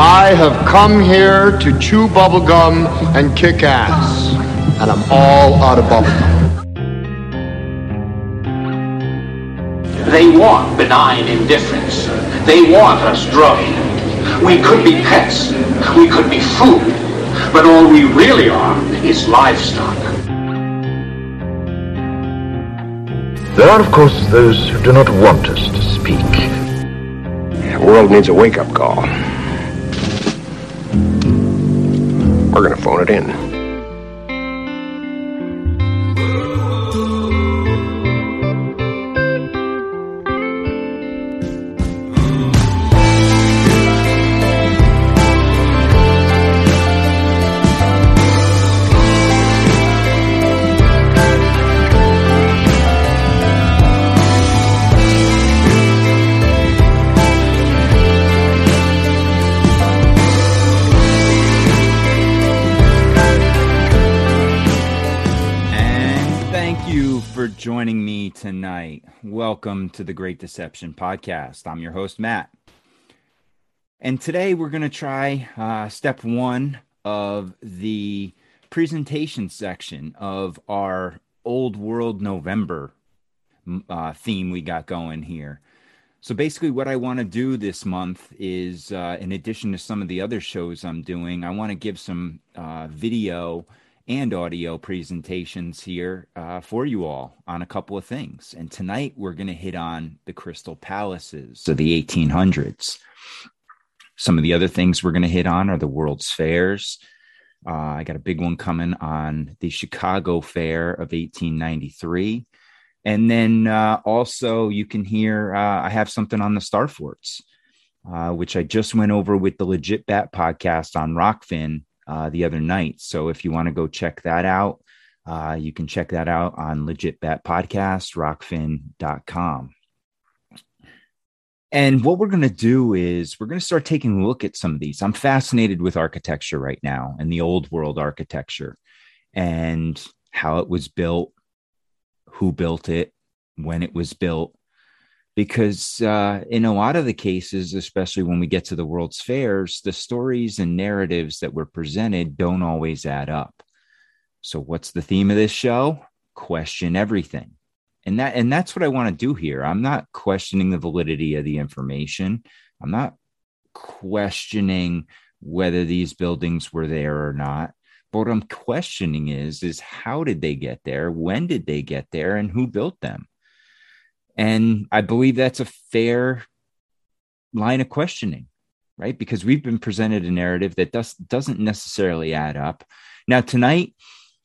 I have come here to chew bubblegum and kick ass. And I'm all out of bubblegum. They want benign indifference. They want us drugged. We could be pets. We could be food. But all we really are is livestock. There are, of course, those who do not want us to speak. The world needs a wake-up call. We're gonna phone it in. Welcome to the Great Deception Podcast. I'm your host, Matt. And today we're going to try uh, step one of the presentation section of our Old World November uh, theme we got going here. So basically, what I want to do this month is, uh, in addition to some of the other shows I'm doing, I want to give some uh, video and audio presentations here uh, for you all on a couple of things. And tonight we're going to hit on the Crystal Palaces of the 1800s. Some of the other things we're going to hit on are the World's Fairs. Uh, I got a big one coming on the Chicago Fair of 1893. And then uh, also, you can hear uh, I have something on the Star Forts, uh, which I just went over with the Legit Bat podcast on Rokfin uh, the other night. So if you want to go check that out, uh, you can check that out on Legit Bat Podcast, rokfin.com. And what we're going to do is we're going to start taking a look at some of these. I'm fascinated with architecture right now and the old world architecture and how it was built, who built it, when it was built. Because uh, in a lot of the cases, especially when we get to the World's Fairs, the stories and narratives that were presented don't always add up. So, what's the theme of this show? Question everything. And that and that's what i want to do here. I'm not questioning the validity of the information. I'm not questioning whether these buildings were there or not. But what i'm questioning is is how did they get there? When did they get there? And who built them and i believe that's a fair line of questioning right because we've been presented a narrative that does, doesn't necessarily add up now tonight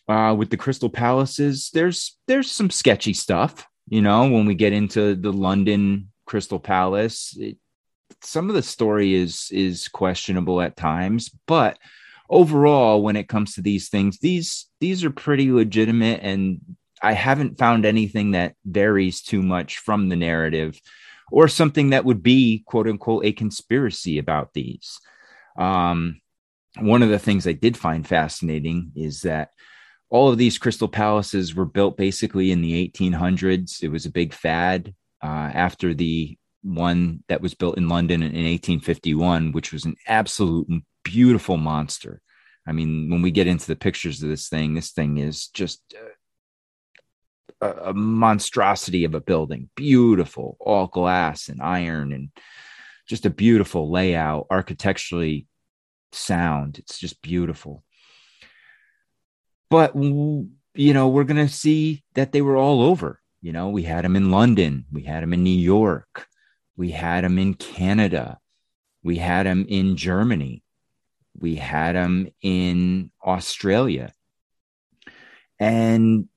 uh, with the Crystal Palaces, there's there's some sketchy stuff. You know, when we get into the London Crystal Palace, it, some of the story is is questionable at times, but overall, when it comes to these things, these these are pretty legitimate, and I haven't found anything that varies too much from the narrative, or something that would be quote unquote a conspiracy about these. Um, one of the things I did find fascinating is that all of these crystal palaces were built basically in the 1800s. It was a big fad uh, after the one that was built in London in 1851, which was an absolute beautiful monster. I mean, when we get into the pictures of this thing, this thing is just a, a monstrosity of a building. Beautiful, all glass and iron, and just a beautiful layout, architecturally sound. It's just beautiful but you know we're going to see that they were all over you know we had them in london we had them in new york we had them in canada we had them in germany we had them in australia and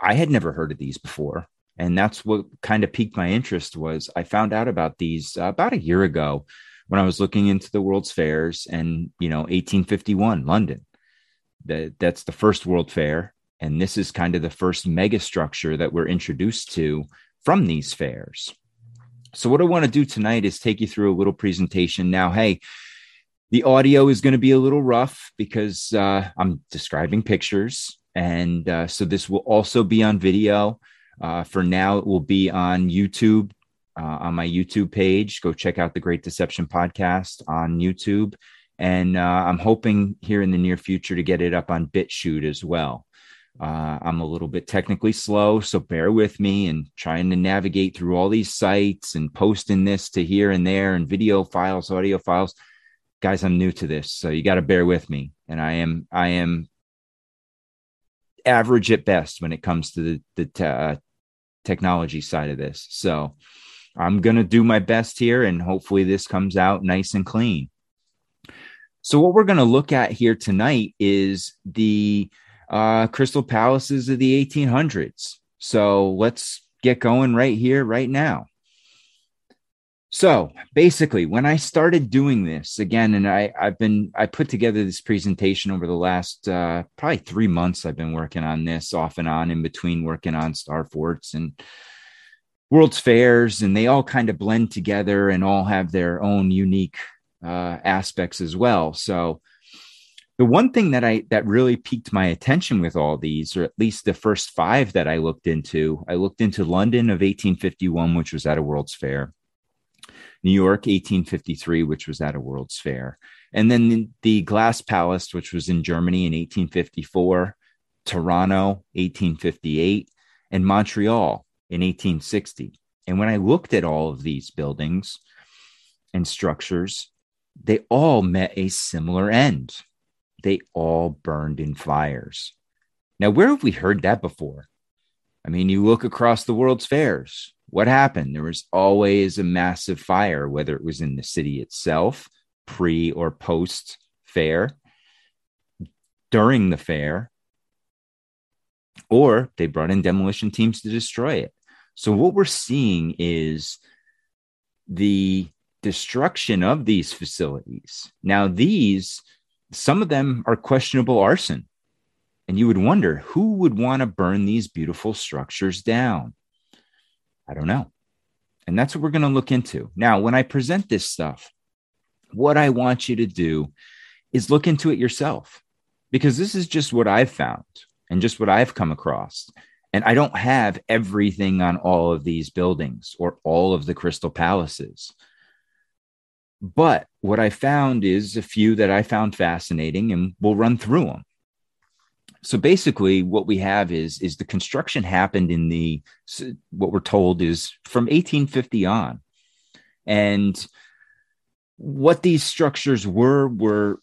i had never heard of these before and that's what kind of piqued my interest was i found out about these uh, about a year ago when i was looking into the world's fairs and you know 1851 london that that's the first World Fair, and this is kind of the first mega structure that we're introduced to from these fairs. So, what I want to do tonight is take you through a little presentation. Now, hey, the audio is going to be a little rough because uh, I'm describing pictures, and uh, so this will also be on video. Uh, for now, it will be on YouTube, uh, on my YouTube page. Go check out the Great Deception podcast on YouTube And uh, I'm hoping here in the near future to get it up on BitChute as well. Uh, I'm a little bit technically slow, so bear with me and trying to navigate through all these sites and posting this to here and there and video files, audio files. Guys, I'm new to this, so you got to bear with me. And I am, I am average at best when it comes to the, the uh, technology side of this. So I'm going to do my best here and hopefully this comes out nice and clean. So, what we're going to look at here tonight is the uh, Crystal Palaces of the 1800s. So, let's get going right here, right now. So basically, when I started doing this again, and I, I've been, I put together this presentation over the last uh, probably three months. I've been working on this off and on in between working on Star Forts and World's Fairs, and they all kind of blend together and all have their own unique uh, aspects as well. So the one thing that I that really piqued my attention with all these, or at least the first five that I looked into, I looked into London of 1851, which was at a World's Fair. New York, 1853, which was at a World's Fair. And then the Glass Palace, which was in Germany in 1854, Toronto, 1858, and Montreal in 1860. And when I looked at all of these buildings and structures, they all met a similar end. They all burned in fires. Now, where have we heard that before? I mean, you look across the world's fairs, what happened? There was always a massive fire, whether it was in the city itself, pre or post fair, during the fair, or they brought in demolition teams to destroy it. So, what we're seeing is the destruction of these facilities. Now, these, some of them are questionable arson. And you would wonder who would want to burn these beautiful structures down? I don't know. And that's what we're going to look into. Now, when I present this stuff, what I want you to do is look into it yourself because this is just what I've found and just what I've come across. And I don't have everything on all of these buildings or all of the crystal palaces. But what I found is a few that I found fascinating, and we'll run through them so basically what we have is is the construction happened in the what we're told is from 1850 on. And what these structures were were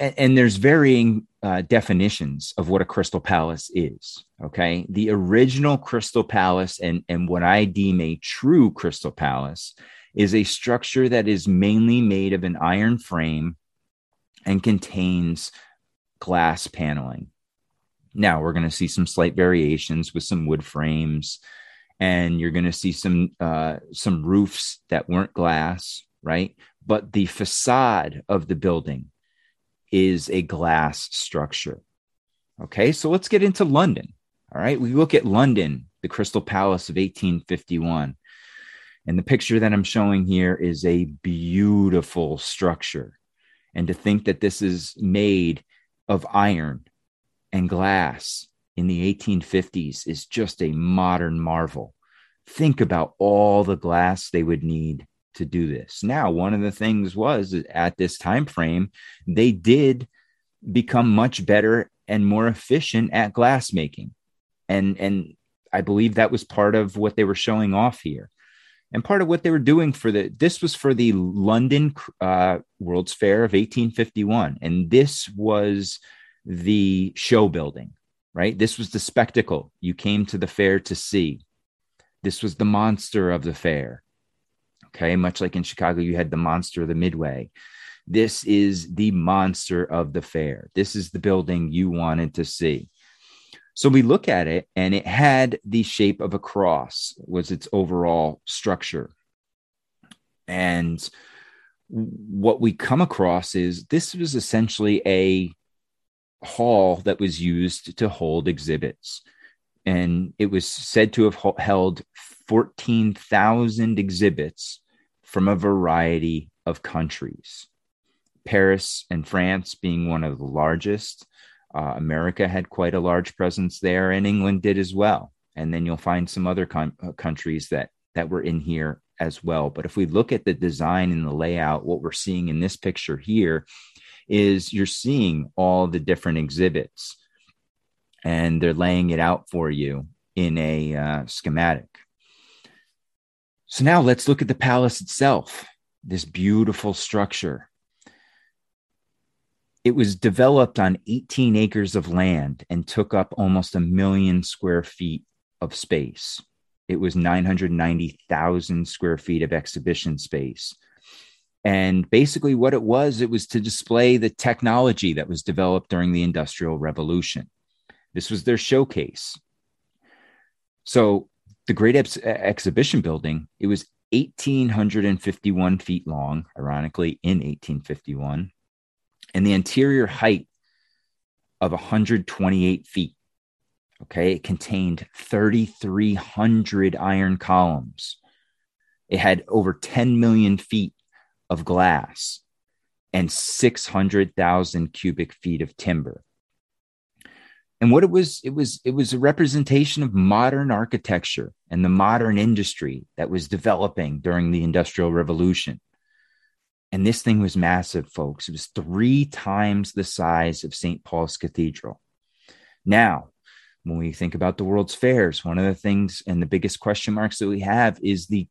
and there's varying uh, definitions of what a crystal palace is okay? The original crystal palace and and what i deem a true crystal palace is a structure that is mainly made of an iron frame and contains glass paneling now we're going to see some slight variations with some wood frames, and you're going to see some uh, some roofs that weren't glass, right? But the facade of the building is a glass structure. Okay, so let's get into London. All right, we look at London, the Crystal Palace of 1851. And the picture that I'm showing here is a beautiful structure. And to think that this is made of iron and glass in the 1850s is just a modern marvel. Think about all the glass they would need to do this. Now, one of the things was at this time frame, they did become much better and more efficient at glass making. And and I believe that was part of what they were showing off here. And part of what they were doing for the this was for the London uh, World's Fair of 1851 and this was the show building, right? This was the spectacle you came to the fair to see. This was the monster of the fair. Okay, much like in Chicago, you had the monster of the Midway. This is the monster of the fair. This is the building you wanted to see. So we look at it, and it had the shape of a cross, was its overall structure. And what we come across is this was essentially a hall that was used to hold exhibits. And it was said to have held 14,000 exhibits from a variety of countries. Paris and France being one of the largest. Uh, America had quite a large presence there, and England did as well. And then you'll find some other com- uh, countries that that were in here as well. But if we look at the design and the layout, what we're seeing in this picture here is you're seeing all the different exhibits and they're laying it out for you in a uh, schematic. So now let's look at the palace itself, this beautiful structure. It was developed on 18 acres of land and took up almost a million square feet of space. It was 990,000 square feet of exhibition space. And basically, what it was, it was to display the technology that was developed during the Industrial Revolution. This was their showcase. So, the Great Ex- Exhibition Building, it was 1,851 feet long, ironically, in 1851, and the interior height of 128 feet. Okay, it contained 3,300 iron columns. It had over 10 million feet of glass and 600,000 cubic feet of timber. And what it was, it was, it was a representation of modern architecture and the modern industry that was developing during the Industrial Revolution. And this thing was massive, folks. It was three times the size of St. Paul's Cathedral. Now, when we think about the World's Fairs, one of the things and the biggest question marks that we have is the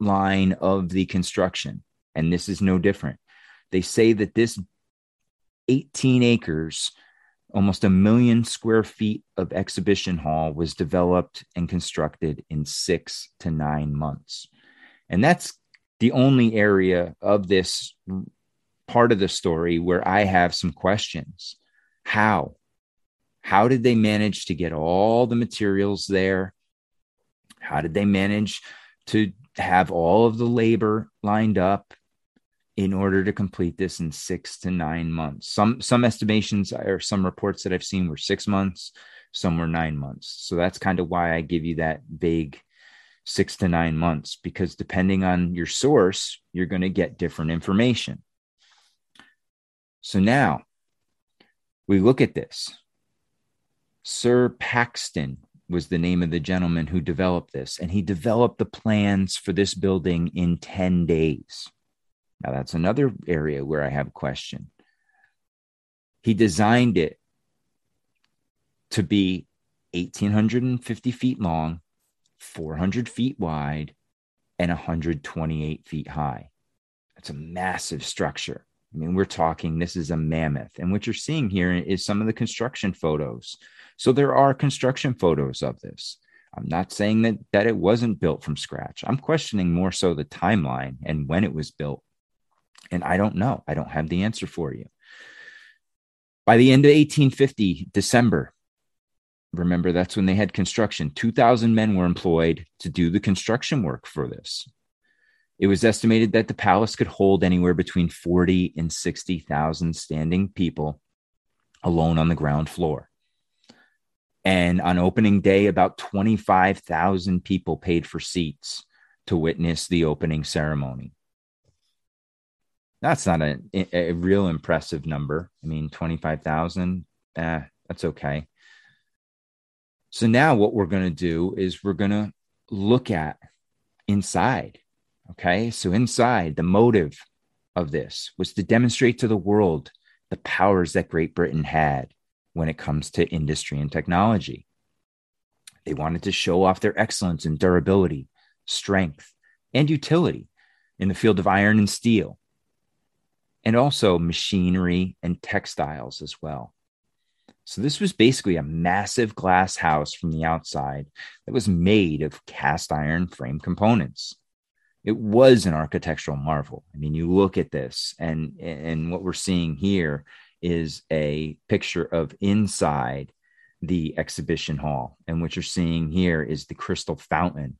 timeline of the construction. And this is no different. They say that this 18 acres, almost a million square feet of exhibition hall was developed and constructed in six to nine months. And that's the only area of this part of the story where I have some questions. How? How did they manage to get all the materials there? How did they manage to have all of the labor lined up in order to complete this in six to nine months? Some some estimations or some reports that I've seen were six months, some were nine months. So that's kind of why I give you that vague six to nine months, because depending on your source, you're going to get different information. So now we look at this. Sir Paxton was the name of the gentleman who developed this, and he developed the plans for this building in 10 days. Now, that's another area where I have a question. He designed it to be 1,850 feet long, 400 feet wide, and 128 feet high. That's a massive structure. I mean, we're talking, this is a mammoth. And what you're seeing here is some of the construction photos so there are construction photos of this. I'm not saying that that it wasn't built from scratch. I'm questioning more so the timeline and when it was built. And I don't know. I don't have the answer for you. By the end of 1850, December, remember that's when they had construction. 2,000 men were employed to do the construction work for this. It was estimated that the palace could hold anywhere between 40 and 60,000 standing people alone on the ground floor. And on opening day, about 25,000 people paid for seats to witness the opening ceremony. That's not a, a real impressive number. I mean, 25,000, eh, that's okay. So now what we're going to do is we're going to look at inside. Okay. So inside, the motive of this was to demonstrate to the world the powers that Great Britain had when it comes to industry and technology. They wanted to show off their excellence in durability, strength, and utility in the field of iron and steel, and also machinery and textiles as well. So, this was basically a massive glass house from the outside that was made of cast iron frame components. It was an architectural marvel. I mean, you look at this, and, and what we're seeing here is a picture of inside the exhibition hall. And what you're seeing here is the crystal fountain,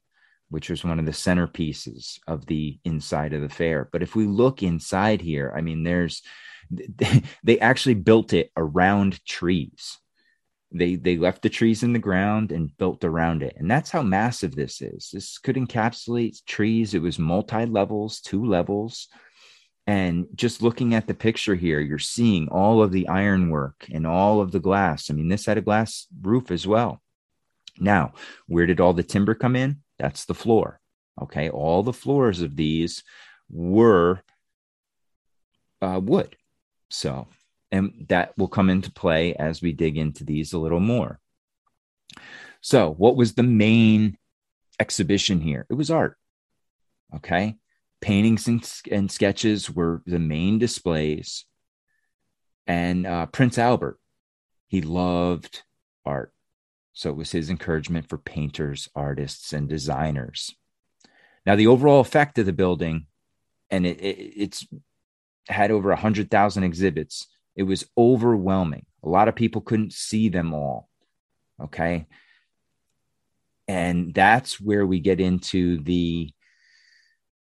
which was one of the centerpieces of the inside of the fair. But if we look inside here, I mean, there's they actually built it around trees. They they left the trees in the ground and built around it. And that's how massive this is. This could encapsulate trees. It was multi levels, two levels. And just looking at the picture here, you're seeing all of the ironwork and all of the glass. I mean, this had a glass roof as well. Now, where did all the timber come in? That's the floor. Okay. All the floors of these were uh, wood. So, and that will come into play as we dig into these a little more. So, what was the main exhibition here? It was art. Okay. Paintings and, and sketches were the main displays. And uh, Prince Albert, he loved art. So it was his encouragement for painters, artists, and designers. Now, the overall effect of the building, and it, it, it's had over 100,000 exhibits, it was overwhelming. A lot of people couldn't see them all. Okay. And that's where we get into the,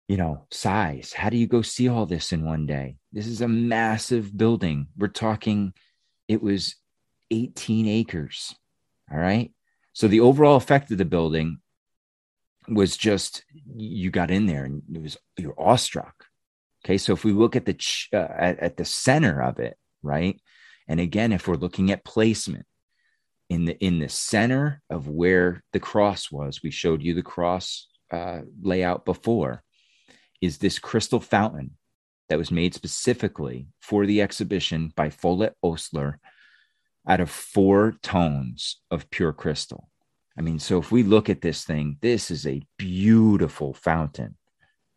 you know, size. How do you go see all this in one day? This is a massive building. We're talking, it was 18 acres. All right. So the overall effect of the building was just you got in there and it was you're awestruck. Okay, so if we look at the ch- uh, at, at the center of it, right, and again, if we're looking at placement in the in the center of where the cross was, we showed you the cross uh, layout before, is this crystal fountain that was made specifically for the exhibition by Follett Osler out of four tones of pure crystal. I mean, so if we look at this thing, this is a beautiful fountain,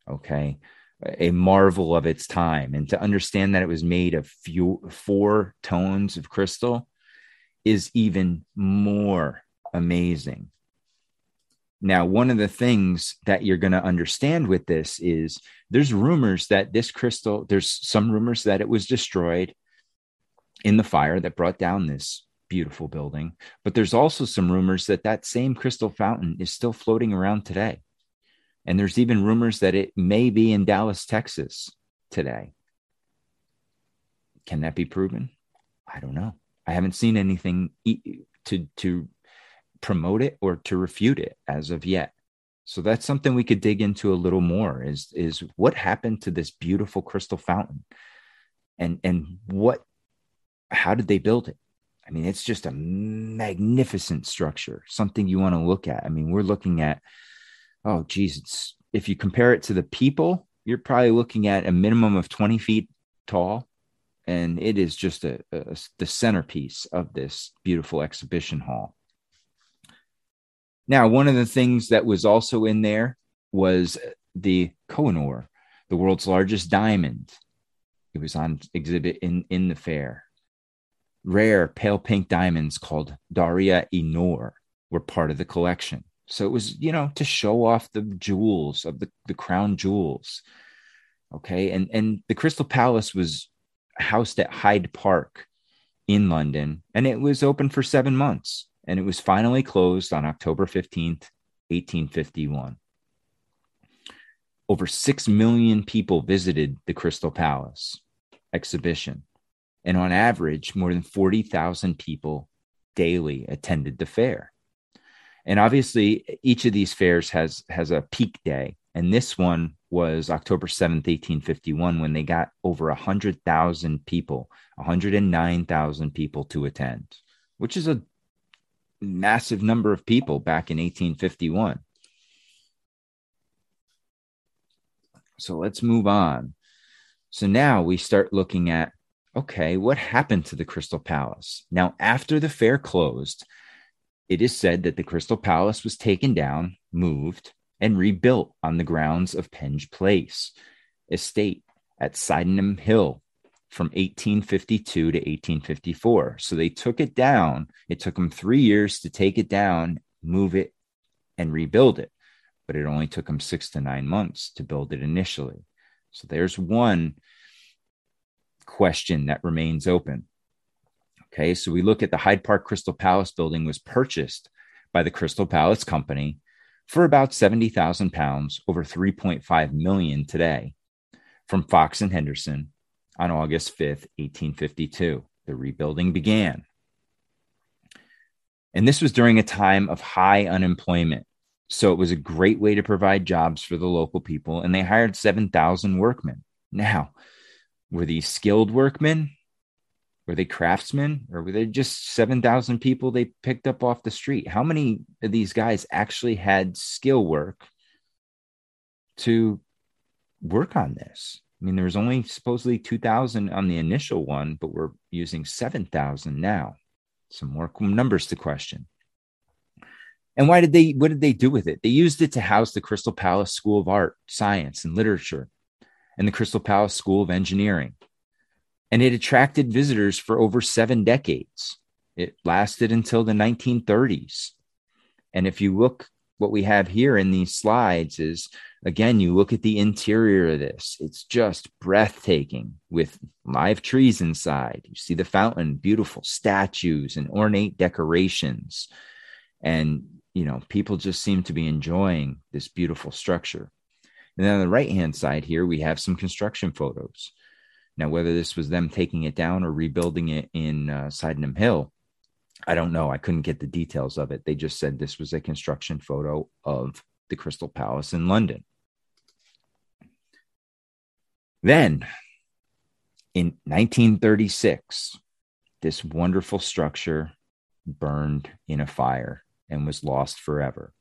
okay? A marvel of its time. And to understand that it was made of few, four tones of crystal is even more amazing. Now, one of the things that you're going to understand with this is there's rumors that this crystal, there's some rumors that it was destroyed in the fire that brought down this beautiful building. But there's also some rumors that that same crystal fountain is still floating around today. And there's even rumors that it may be in Dallas, Texas today. Can that be proven? I don't know. I haven't seen anything to to promote it or to refute it as of yet. So that's something we could dig into a little more is is what happened to this beautiful crystal fountain and and what how did they build it? I mean, it's just a magnificent structure, something you want to look at. I mean, we're looking at, oh, geez, if you compare it to the people, you're probably looking at a minimum of 20 feet tall. And it is just a, a the centerpiece of this beautiful exhibition hall. Now, one of the things that was also in there was the Kohinoor, the world's largest diamond. It was on exhibit in, in the fair rare pale pink diamonds called Daria-i-Noor were part of the collection. So it was, you know, to show off the jewels of the, the crown jewels. Okay. And and the Crystal Palace was housed at Hyde Park in London, and it was open for seven months. And it was finally closed on October 15th, 1851. Over 6 million people visited the Crystal Palace exhibition. And on average, more than 40,000 people daily attended the fair. And obviously, each of these fairs has, has a peak day. And this one was October 7th, 1851, when they got over 100,000 people, 109,000 people to attend, which is a massive number of people back in 1851. So let's move on. So now we start looking at okay, what happened to the Crystal Palace? Now, after the fair closed, it is said that the Crystal Palace was taken down, moved, and rebuilt on the grounds of Penge Place estate at Sydenham Hill from 1852 to 1854. So they took it down. It took them three years to take it down, move it, and rebuild it. But it only took them six to nine months to build it initially. So there's one question that remains open. Okay, so we look at the Hyde Park Crystal Palace building was purchased by the Crystal Palace Company for about 70,000 pounds, over 3.5 million today, from Fox and Henderson on August 5th, 1852. The rebuilding began. And this was during a time of high unemployment. So it was a great way to provide jobs for the local people, and they hired 7,000 workmen. Now, were these skilled workmen? Were they craftsmen? Or were they just 7,000 people they picked up off the street? How many of these guys actually had skill work to work on this? I mean, there was only supposedly 2,000 on the initial one, but we're using 7,000 now. Some more numbers to question. And why did they, what did they do with it? They used it to house the Crystal Palace School of Art, Science, and Literature, and the Crystal Palace School of Engineering. And it attracted visitors for over seven decades. It lasted until the 1930s. And if you look, what we have here in these slides is again, you look at the interior of this, it's just breathtaking with live trees inside. You see the fountain, beautiful statues and ornate decorations. And, you know, people just seem to be enjoying this beautiful structure. And then on the right hand side here, we have some construction photos. Now, whether this was them taking it down or rebuilding it in uh, Sydenham Hill, I don't know. I couldn't get the details of it. They just said this was a construction photo of the Crystal Palace in London. Then in 1936, this wonderful structure burned in a fire and was lost forever.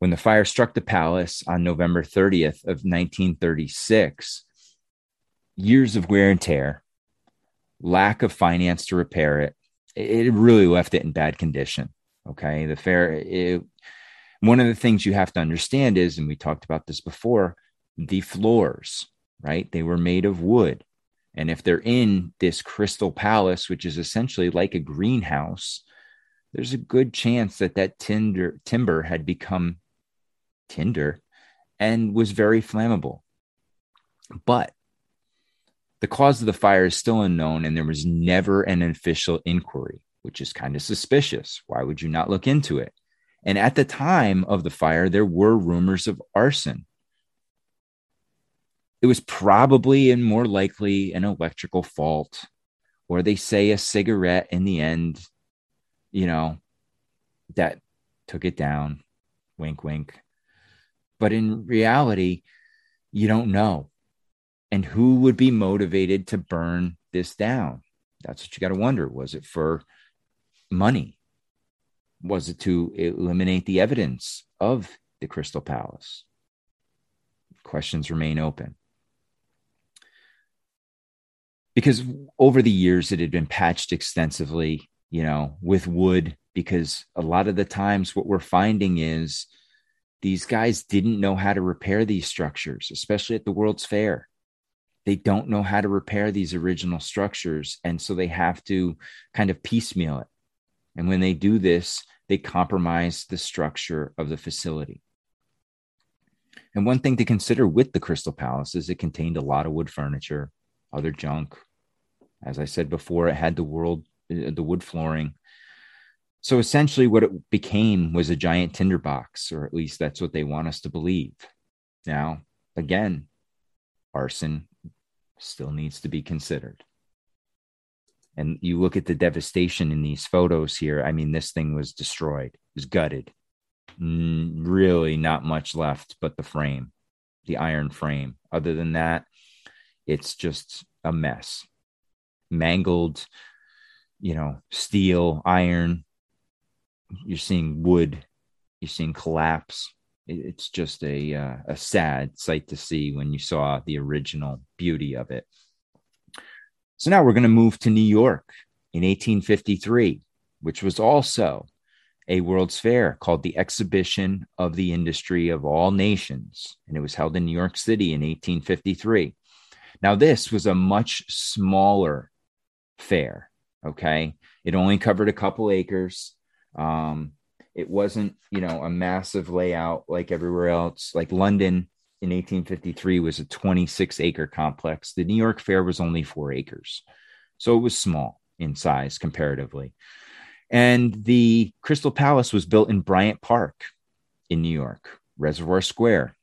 When the fire struck the palace on November 30th of 1936, years of wear and tear, lack of finance to repair it, it really left it in bad condition. Okay. The fair, it, one of the things you have to understand is, and we talked about this before, the floors, right? They were made of wood. And if they're in this crystal palace, which is essentially like a greenhouse, there's a good chance that that tinder, timber had become tinder and was very flammable. But the cause of the fire is still unknown, and there was never an official inquiry, which is kind of suspicious. Why would you not look into it? And at the time of the fire, there were rumors of arson. It was probably and more likely an electrical fault, or they say a cigarette in the end, you know, that took it down. Wink, wink. But in reality, you don't know. And who would be motivated to burn this down? That's what you got to wonder. Was it for money? Was it to eliminate the evidence of the Crystal Palace? Questions remain open. Because over the years, it had been patched extensively, you know, with wood, because a lot of the times what we're finding is these guys didn't know how to repair these structures, especially at the World's Fair. They don't know how to repair these original structures. And so they have to kind of piecemeal it. And when they do this, they compromise the structure of the facility. And one thing to consider with the Crystal Palace is it contained a lot of wood furniture, other junk. As I said before, it had the world uh, the wood flooring. So essentially, what it became was a giant tinderbox, or at least that's what they want us to believe. Now, again, arson still needs to be considered. And you look at the devastation in these photos here i mean this thing was destroyed it was gutted. Really not much left but the frame the iron frame. Other than that it's just a mess. Mangled you know steel iron you're seeing wood you're seeing collapse it's just a uh, a sad sight to see when you saw the original beauty of it so now we're going to move to New York in 1853, which was also a World's Fair called the Exhibition of the Industry of All Nations. And it was held in New York City in 1853. Now, this was a much smaller fair. Okay. It only covered a couple acres. Um, it wasn't, you know, a massive layout like everywhere else. Like London in 1853 was a 26 acre complex. The New York Fair was only four acres. So it was small in size comparatively. And the Crystal Palace was built in Bryant Park in New York, Reservoir Square.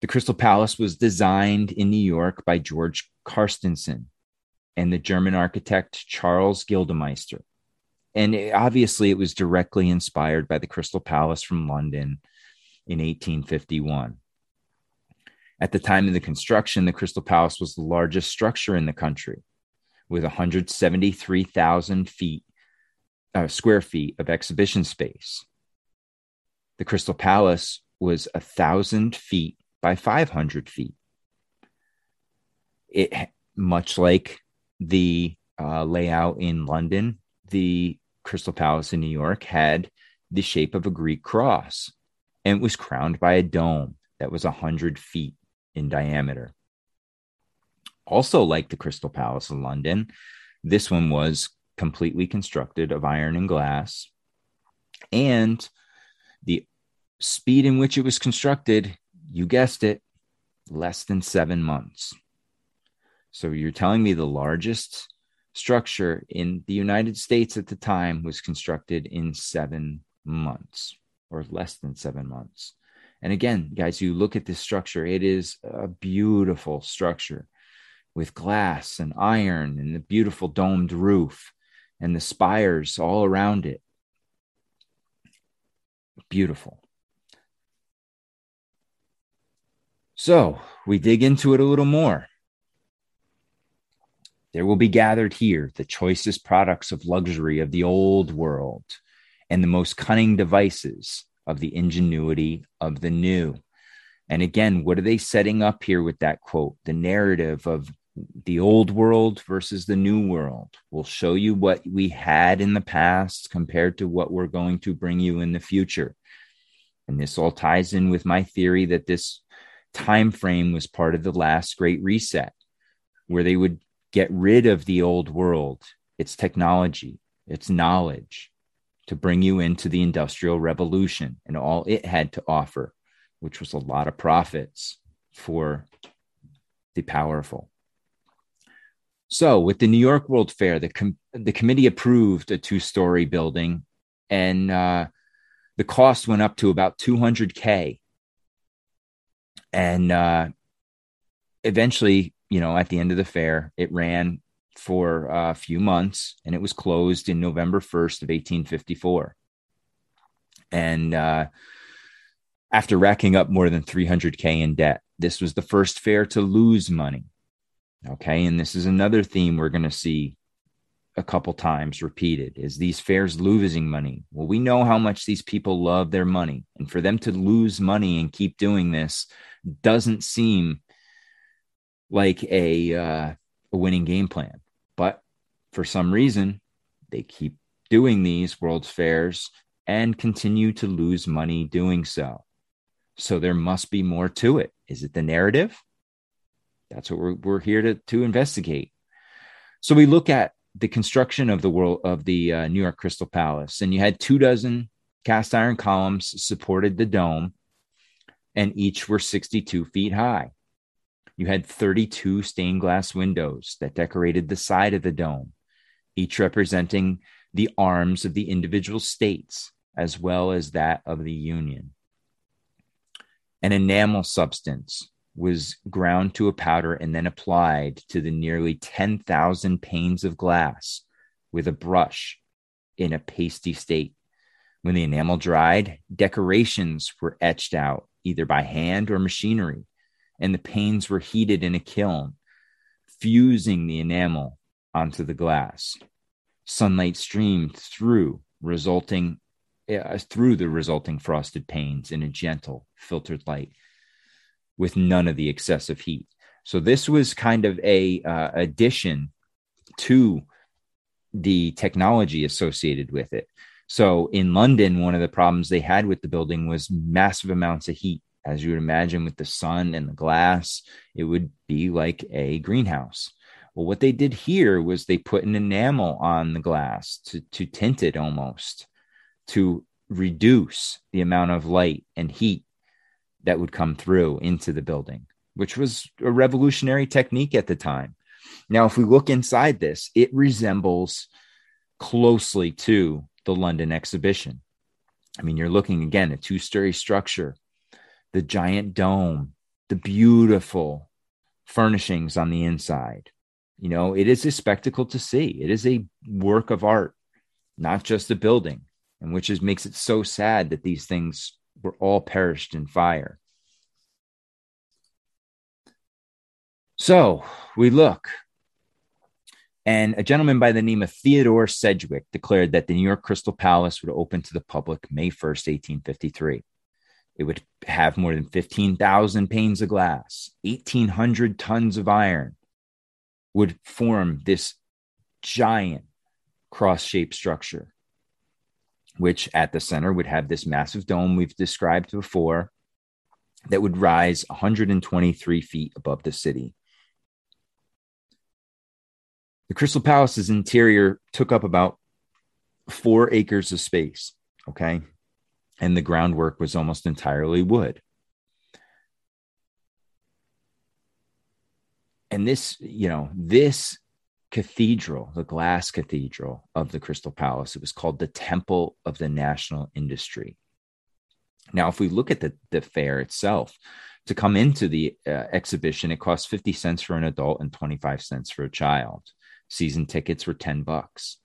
The Crystal Palace was designed in New York by George Carstensen and the German architect Charles Gildemeister. And it, obviously, it was directly inspired by the Crystal Palace from London in 1851. At the time of the construction, the Crystal Palace was the largest structure in the country with 173,000 feet, uh, square feet of exhibition space. The Crystal Palace was a thousand feet by 500 feet. It much like the uh, layout in London, the Crystal Palace in New York had the shape of a Greek cross and was crowned by a dome that was 100 feet in diameter. Also, like the Crystal Palace in London, this one was completely constructed of iron and glass. And the speed in which it was constructed, you guessed it, less than seven months. So you're telling me the largest structure in the United States at the time was constructed in seven months or less than seven months. And again, guys, you look at this structure, it is a beautiful structure with glass and iron and the beautiful domed roof and the spires all around it. Beautiful. So we dig into it a little more. There will be gathered here the choicest products of luxury of the old world and the most cunning devices of the ingenuity of the new. And again, what are they setting up here with that quote? The narrative of the old world versus the new world. We'll show you what we had in the past compared to what we're going to bring you in the future. And this all ties in with my theory that this time frame was part of the last great reset, where they would get rid of the old world, its technology, its knowledge, to bring you into the industrial revolution and all it had to offer, which was a lot of profits for the powerful. So, with the New York World Fair, the com- the committee approved a two story building, and uh, the cost went up to about 200k. And uh, eventually, you know, at the end of the fair, it ran for a few months, and it was closed in November 1st of 1854. And uh, after racking up more than 300k in debt, this was the first fair to lose money Okay. And this is another theme we're going to see a couple times repeated is these fairs losing money. Well, we know how much these people love their money. And for them to lose money and keep doing this doesn't seem like a, uh, a winning game plan. But for some reason, they keep doing these World's Fairs and continue to lose money doing so. So there must be more to it. Is it the narrative? that's what we're, we're here to, to investigate. So we look at the construction of the world of the uh, New York Crystal Palace, and you had two dozen cast iron columns supported the dome, and each were 62 feet high. You had 32 stained glass windows that decorated the side of the dome, each representing the arms of the individual states as well as that of the Union. An enamel substance was ground to a powder and then applied to the nearly 10,000 panes of glass with a brush in a pasty state. When the enamel dried, decorations were etched out either by hand or machinery, and the panes were heated in a kiln, fusing the enamel onto the glass. Sunlight streamed through, resulting uh, through the resulting frosted panes in a gentle, filtered light with none of the excessive heat. So this was kind of a uh, addition to the technology associated with it. So in London, one of the problems they had with the building was massive amounts of heat. As you would imagine, with the sun and the glass, it would be like a greenhouse. Well, what they did here was they put an enamel on the glass to, to tint it almost to reduce the amount of light and heat that would come through into the building, which was a revolutionary technique at the time. Now, if we look inside this, it resembles closely to the London exhibition. I mean, you're looking again, a two story structure, the giant dome, the beautiful furnishings on the inside. You know, it is a spectacle to see. It is a work of art, not just a building, and which is makes it so sad that these things were all perished in fire. So we look, and a gentleman by the name of Theodore Sedgwick declared that the New York Crystal Palace would open to the public May 1st, 1853. It would have more than 15,000 panes of glass, 1,800 tons of iron would form this giant cross shaped structure, which at the center would have this massive dome we've described before that would rise 123 feet above the city. The Crystal Palace's interior took up about four acres of space. Okay. And the groundwork was almost entirely wood. And this, you know, this cathedral, the glass cathedral of the Crystal Palace, it was called the Temple of the National Industry. Now, if we look at the, the fair itself, to come into the uh, exhibition, it cost 50 cents for an adult and 25 cents for a child. Season tickets were 10 bucks.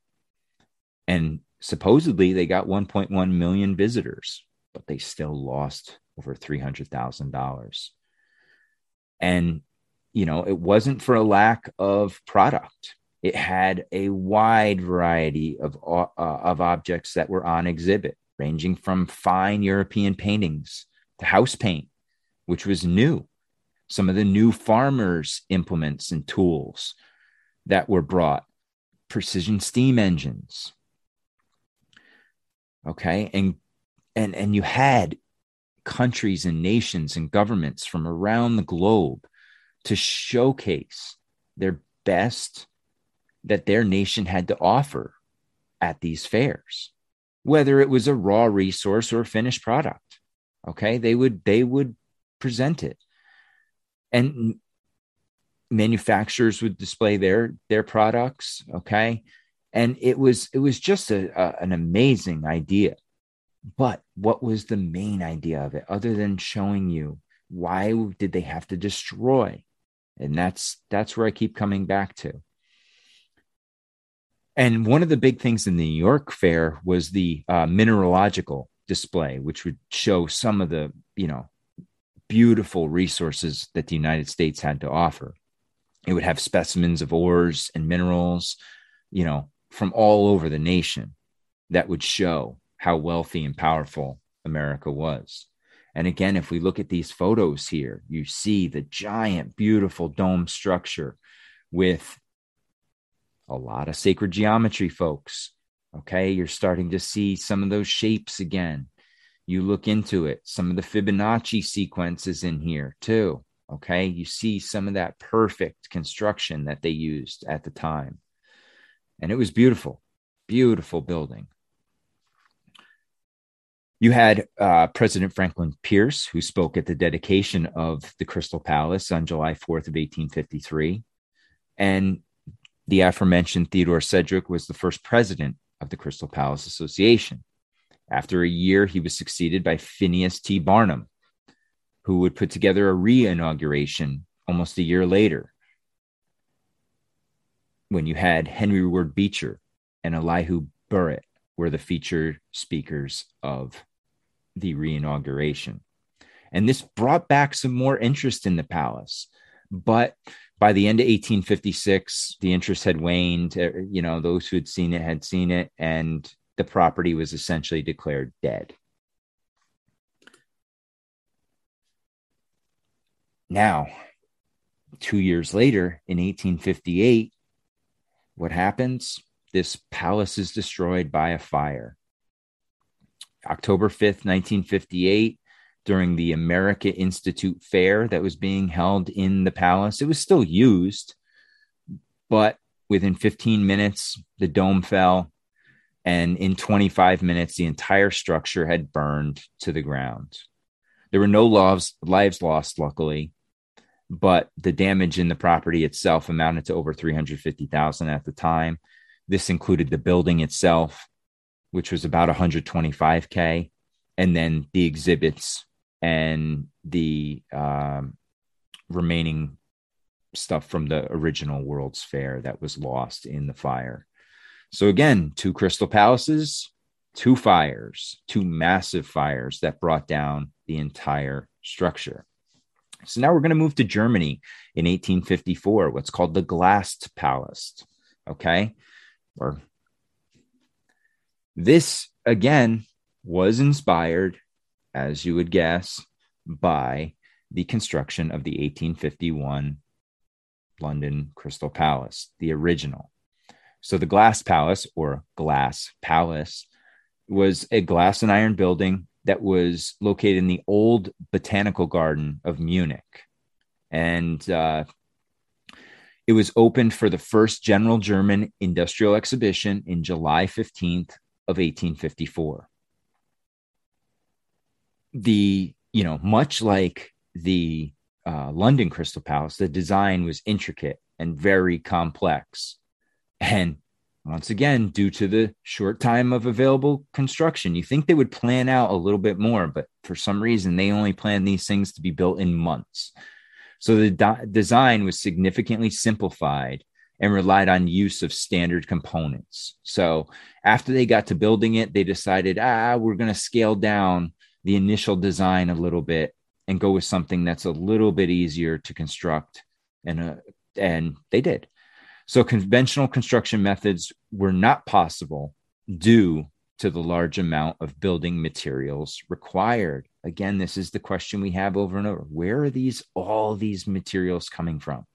And supposedly they got 1.1 million visitors, but they still lost over $300,000. And, you know, it wasn't for a lack of product. It had a wide variety of, uh, of objects that were on exhibit, ranging from fine European paintings to house paint, which was new. Some of the new farmers' implements and tools that were brought, precision steam engines, okay? And and and you had countries and nations and governments from around the globe to showcase their best that their nation had to offer at these fairs whether it was a raw resource or a finished product okay? They would they would present it. And manufacturers would display their their products okay and it was it was just a, a, an amazing idea. But what was the main idea of it other than showing you why did they have to destroy? And that's that's where i keep coming back to. And one of the big things in the new york fair was the uh, mineralogical display which would show some of the you know beautiful resources that the united states had to offer. It would have specimens of ores and minerals you know from all over the nation that would show how wealthy and powerful America was. And again, if we look at these photos here, you see the giant, beautiful dome structure with a lot of sacred geometry, folks. Okay, you're starting to see some of those shapes again. You look into it, some of the Fibonacci sequences in here too. Okay, you see some of that perfect construction that they used at the time and it was beautiful, beautiful building. You had uh, President Franklin Pierce, who spoke at the dedication of the Crystal Palace on July 4th of 1853. And the aforementioned Theodore Sedgwick was the first president of the Crystal Palace Association. After a year, he was succeeded by Phineas T. Barnum, who would put together a re inauguration almost a year later when you had Henry Ward Beecher and Elihu Burritt were the featured speakers of the reinauguration. And this brought back some more interest in the palace. But by the end of 1856, the interest had waned. Uh, you know, those who had seen it had seen it, and the property was essentially declared dead. Now, two years later, in 1858, what happens? This palace is destroyed by a fire. October 5th, 1958, during the America Institute Fair that was being held in the palace. It was still used, but within 15 minutes, the dome fell. And in 25 minutes, the entire structure had burned to the ground. There were no lives, lives lost, luckily, but the damage in the property itself amounted to over 350,000 at the time. This included the building itself, which was about 125k, and then the exhibits and the um, remaining stuff from the original World's Fair that was lost in the fire. So again, two crystal palaces, two fires, two massive fires that brought down the entire structure. So now we're going to move to Germany in 1854, what's called the Glass Palace. Okay. Or this again was inspired as you would guess, by the construction of the 1851 London Crystal Palace, the original. So the Glass Palace or Glass Palace was a glass and iron building that was located in the old botanical garden of Munich. And uh, it was opened for the first General German Industrial Exhibition in July 15th of 1854. The, you know, much like the uh, London Crystal Palace, the design was intricate and very complex. And once again, due to the short time of available construction, you think they would plan out a little bit more, but for some reason, they only plan these things to be built in months. So the design was significantly simplified and relied on use of standard components. So after they got to building it, they decided, ah, we're going to scale down the initial design a little bit and go with something that's a little bit easier to construct. And uh, and they did. So conventional construction methods were not possible due to the large amount of building materials required. Again, this is the question we have over and over. Where are these all these materials coming from?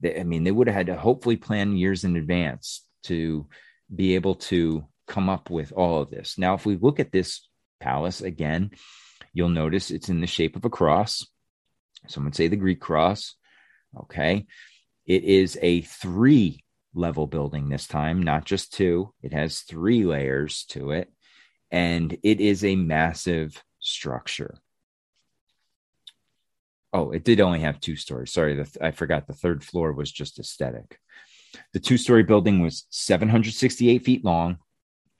They, I mean, they would have had to hopefully plan years in advance to be able to come up with all of this. Now, if we look at this palace again, you'll notice it's in the shape of a cross. Some would say the Greek cross. Okay. It is a three level building this time, not just two. It has three layers to it, and it is a massive structure. Oh, it did only have two stories. Sorry, the, I forgot the third floor was just aesthetic. The two story building was 768 feet long,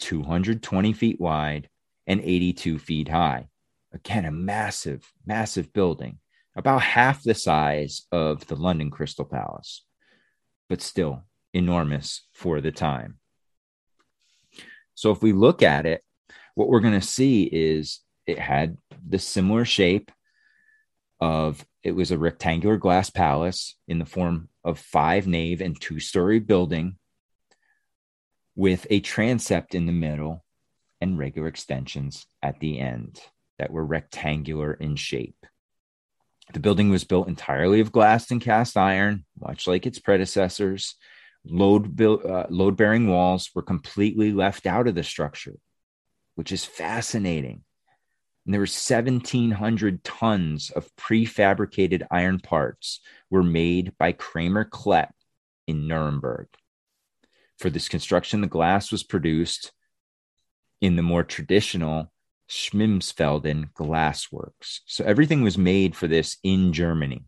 220 feet wide, and 82 feet high. Again, a massive, massive building about half the size of the London Crystal Palace, but still enormous for the time. So if we look at it, what we're going to see is it had the similar shape of it was a rectangular glass palace in the form of five nave and two story building with a transept in the middle and regular extensions at the end that were rectangular in shape. The building was built entirely of glass and cast iron, much like its predecessors. Load, uh, load bearing walls were completely left out of the structure, which is fascinating. And there were 1,700 tons of prefabricated iron parts were made by Cramer-Klett in Nuremberg. For this construction, the glass was produced in the more traditional Schmidsfelden Glassworks. So everything was made for this in Germany.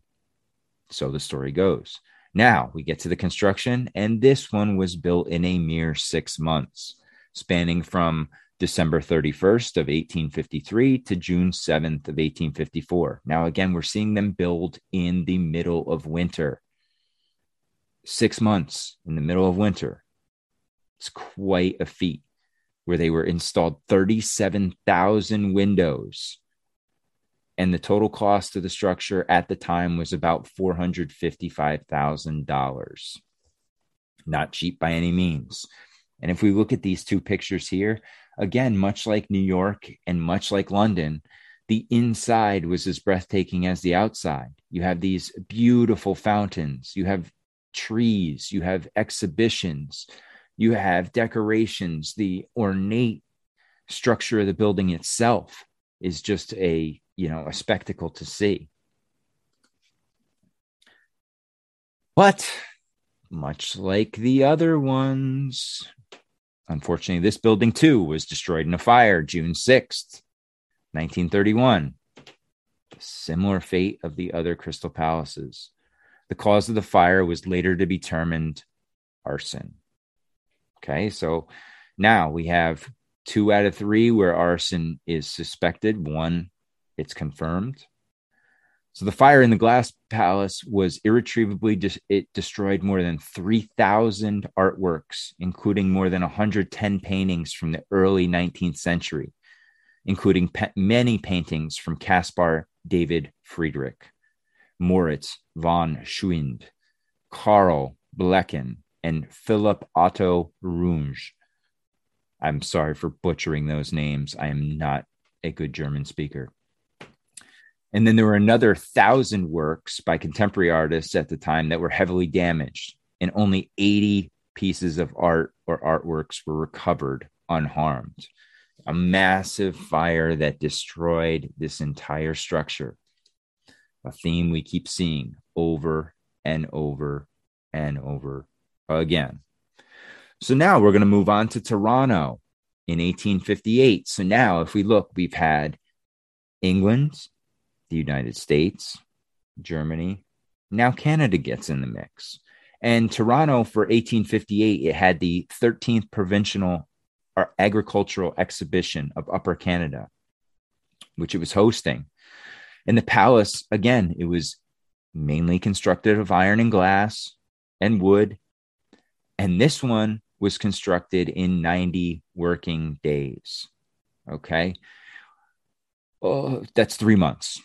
So the story goes. Now we get to the construction, and this one was built in a mere six months, spanning from December 31st of 1853 to June 7th of 1854. Now, again, we're seeing them build in the middle of winter. Six months in the middle of winter. It's quite a feat where they were installed 37,000 windows. And the total cost of the structure at the time was about $455,000. Not cheap by any means. And if we look at these two pictures here, again, much like New York and much like London, the inside was as breathtaking as the outside. You have these beautiful fountains, you have trees, you have exhibitions, you have decorations. The ornate structure of the building itself is just a you know a spectacle to see. But much like the other ones unfortunately this building too was destroyed in a fire june 6th 1931 similar fate of the other crystal palaces. The cause of the fire was later to be determined arson Okay, so now we have two out of three where arson is suspected. One, it's confirmed. So the fire in the glass palace was irretrievably dis- it destroyed more than 3,000 artworks, including more than 110 paintings from the early 19th century, including pe- many paintings from Caspar David Friedrich, Moritz von Schwind, Karl Blechen, and Philipp Otto Runge. I'm sorry for butchering those names. I am not a good German speaker. And then there were another thousand works by contemporary artists at the time that were heavily damaged, and only 80 pieces of art or artworks were recovered unharmed. A massive fire that destroyed this entire structure. A theme we keep seeing over and over and over again. So now we're going to move on to Toronto in 1858. So now, if we look, we've had England, the United States, Germany. Now Canada gets in the mix. And Toronto for 1858, it had the 13th provincial uh, agricultural exhibition of Upper Canada, which it was hosting. And the palace, again, it was mainly constructed of iron and glass and wood. And this one was constructed in 90 working days. Okay. Oh, that's three months.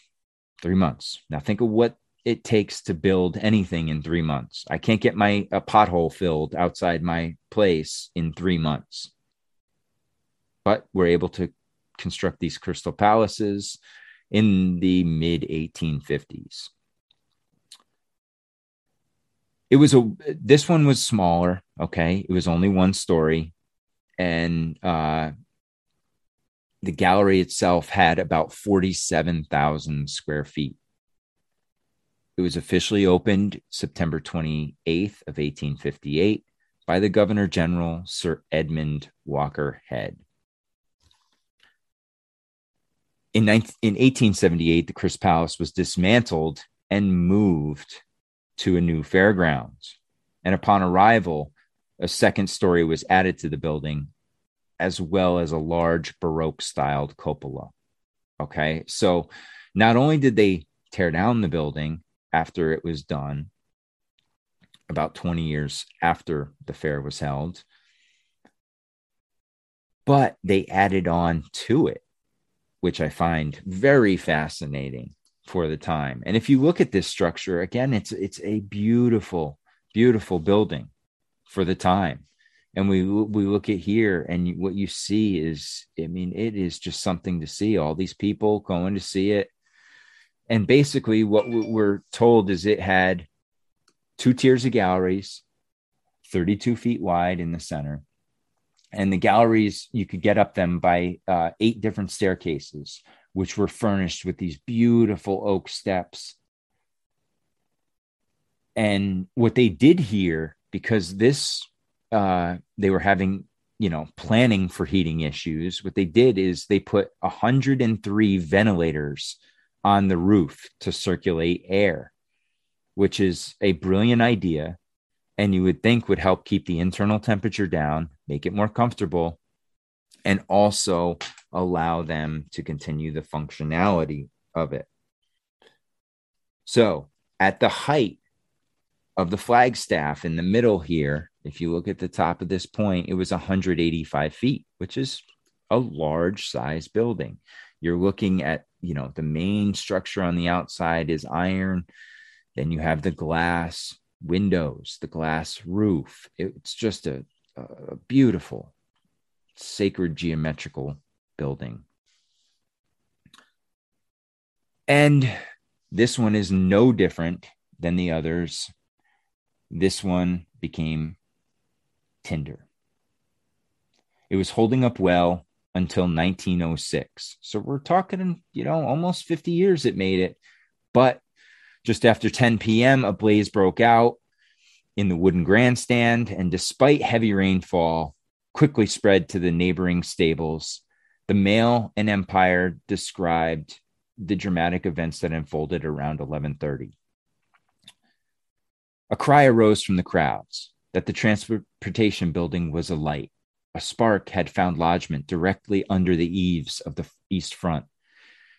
Three months. Now think of what it takes to build anything in three months. I can't get my a pothole filled outside my place in three months. But we're able to construct these crystal palaces in the mid 1850s. It was a this one was smaller, okay? It was only one story and uh the gallery itself had about 47,000 square feet. It was officially opened September 28th of 1858 by the Governor General Sir Edmund Walker Head. In, 19, in 1878, the Crystal Palace was dismantled and moved to a new fairgrounds. And upon arrival, a second story was added to the building, as well as a large Baroque styled cupola. Okay. So not only did they tear down the building, after it was done, about 20 years after the fair was held. But they added on to it, which I find very fascinating for the time. And if you look at this structure again, it's it's a beautiful, beautiful building for the time. And we we look at here, and what you see is, I mean, it is just something to see. All these people going to see it, and basically, what we're told is it had two tiers of galleries, 32 feet wide in the center. And the galleries, you could get up them by uh, eight different staircases, which were furnished with these beautiful oak steps. And what they did here, because this, uh, they were having, you know, planning for heating issues, what they did is they put 103 ventilators on the roof to circulate air, which is a brilliant idea. And you would think would help keep the internal temperature down, make it more comfortable, and also allow them to continue the functionality of it. So, at the height of the flagstaff in the middle here, if you look at the top of this point, it was 185 feet, which is a large size building. You're looking at you know the main structure on the outside is iron then you have the glass windows the glass roof it's just a, a beautiful sacred geometrical building and this one is no different than the others this one became tinder it was holding up well until 1906. So we're talking, you know, almost 50 years it made it. But just after 10 p.m., a blaze broke out in the wooden grandstand, and despite heavy rainfall, quickly spread to the neighboring stables. The Mail and Empire described the dramatic events that unfolded around 11:30. A cry arose from the crowds that the transportation building was alight a spark had found lodgment directly under the eaves of the east front.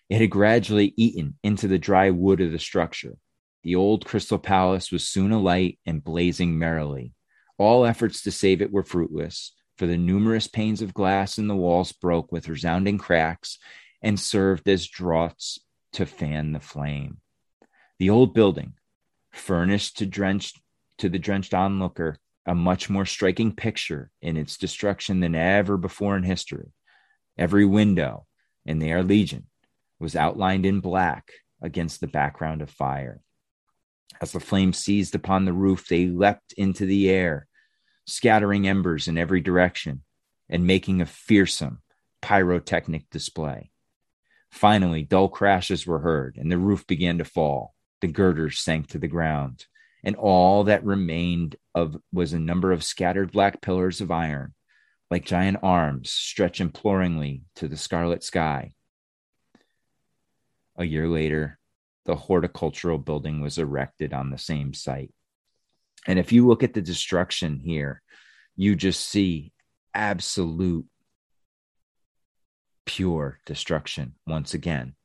It had gradually eaten into the dry wood of the structure. The old crystal palace was soon alight and blazing merrily. All efforts to save it were fruitless, for the numerous panes of glass in the walls broke with resounding cracks and served as draughts to fan the flame. The old building, furnished to to the drenched onlooker, a much more striking picture in its destruction than ever before in history. Every window, and they are legion, was outlined in black against the background of fire. As the flames seized upon the roof, they leapt into the air, scattering embers in every direction and making a fearsome pyrotechnic display. Finally, dull crashes were heard, and the roof began to fall. The girders sank to the ground, and all that remained of was a number of scattered black pillars of iron, like giant arms stretched imploringly to the scarlet sky. A year later, the horticultural building was erected on the same site. And if you look at the destruction here, you just see absolute pure destruction once again.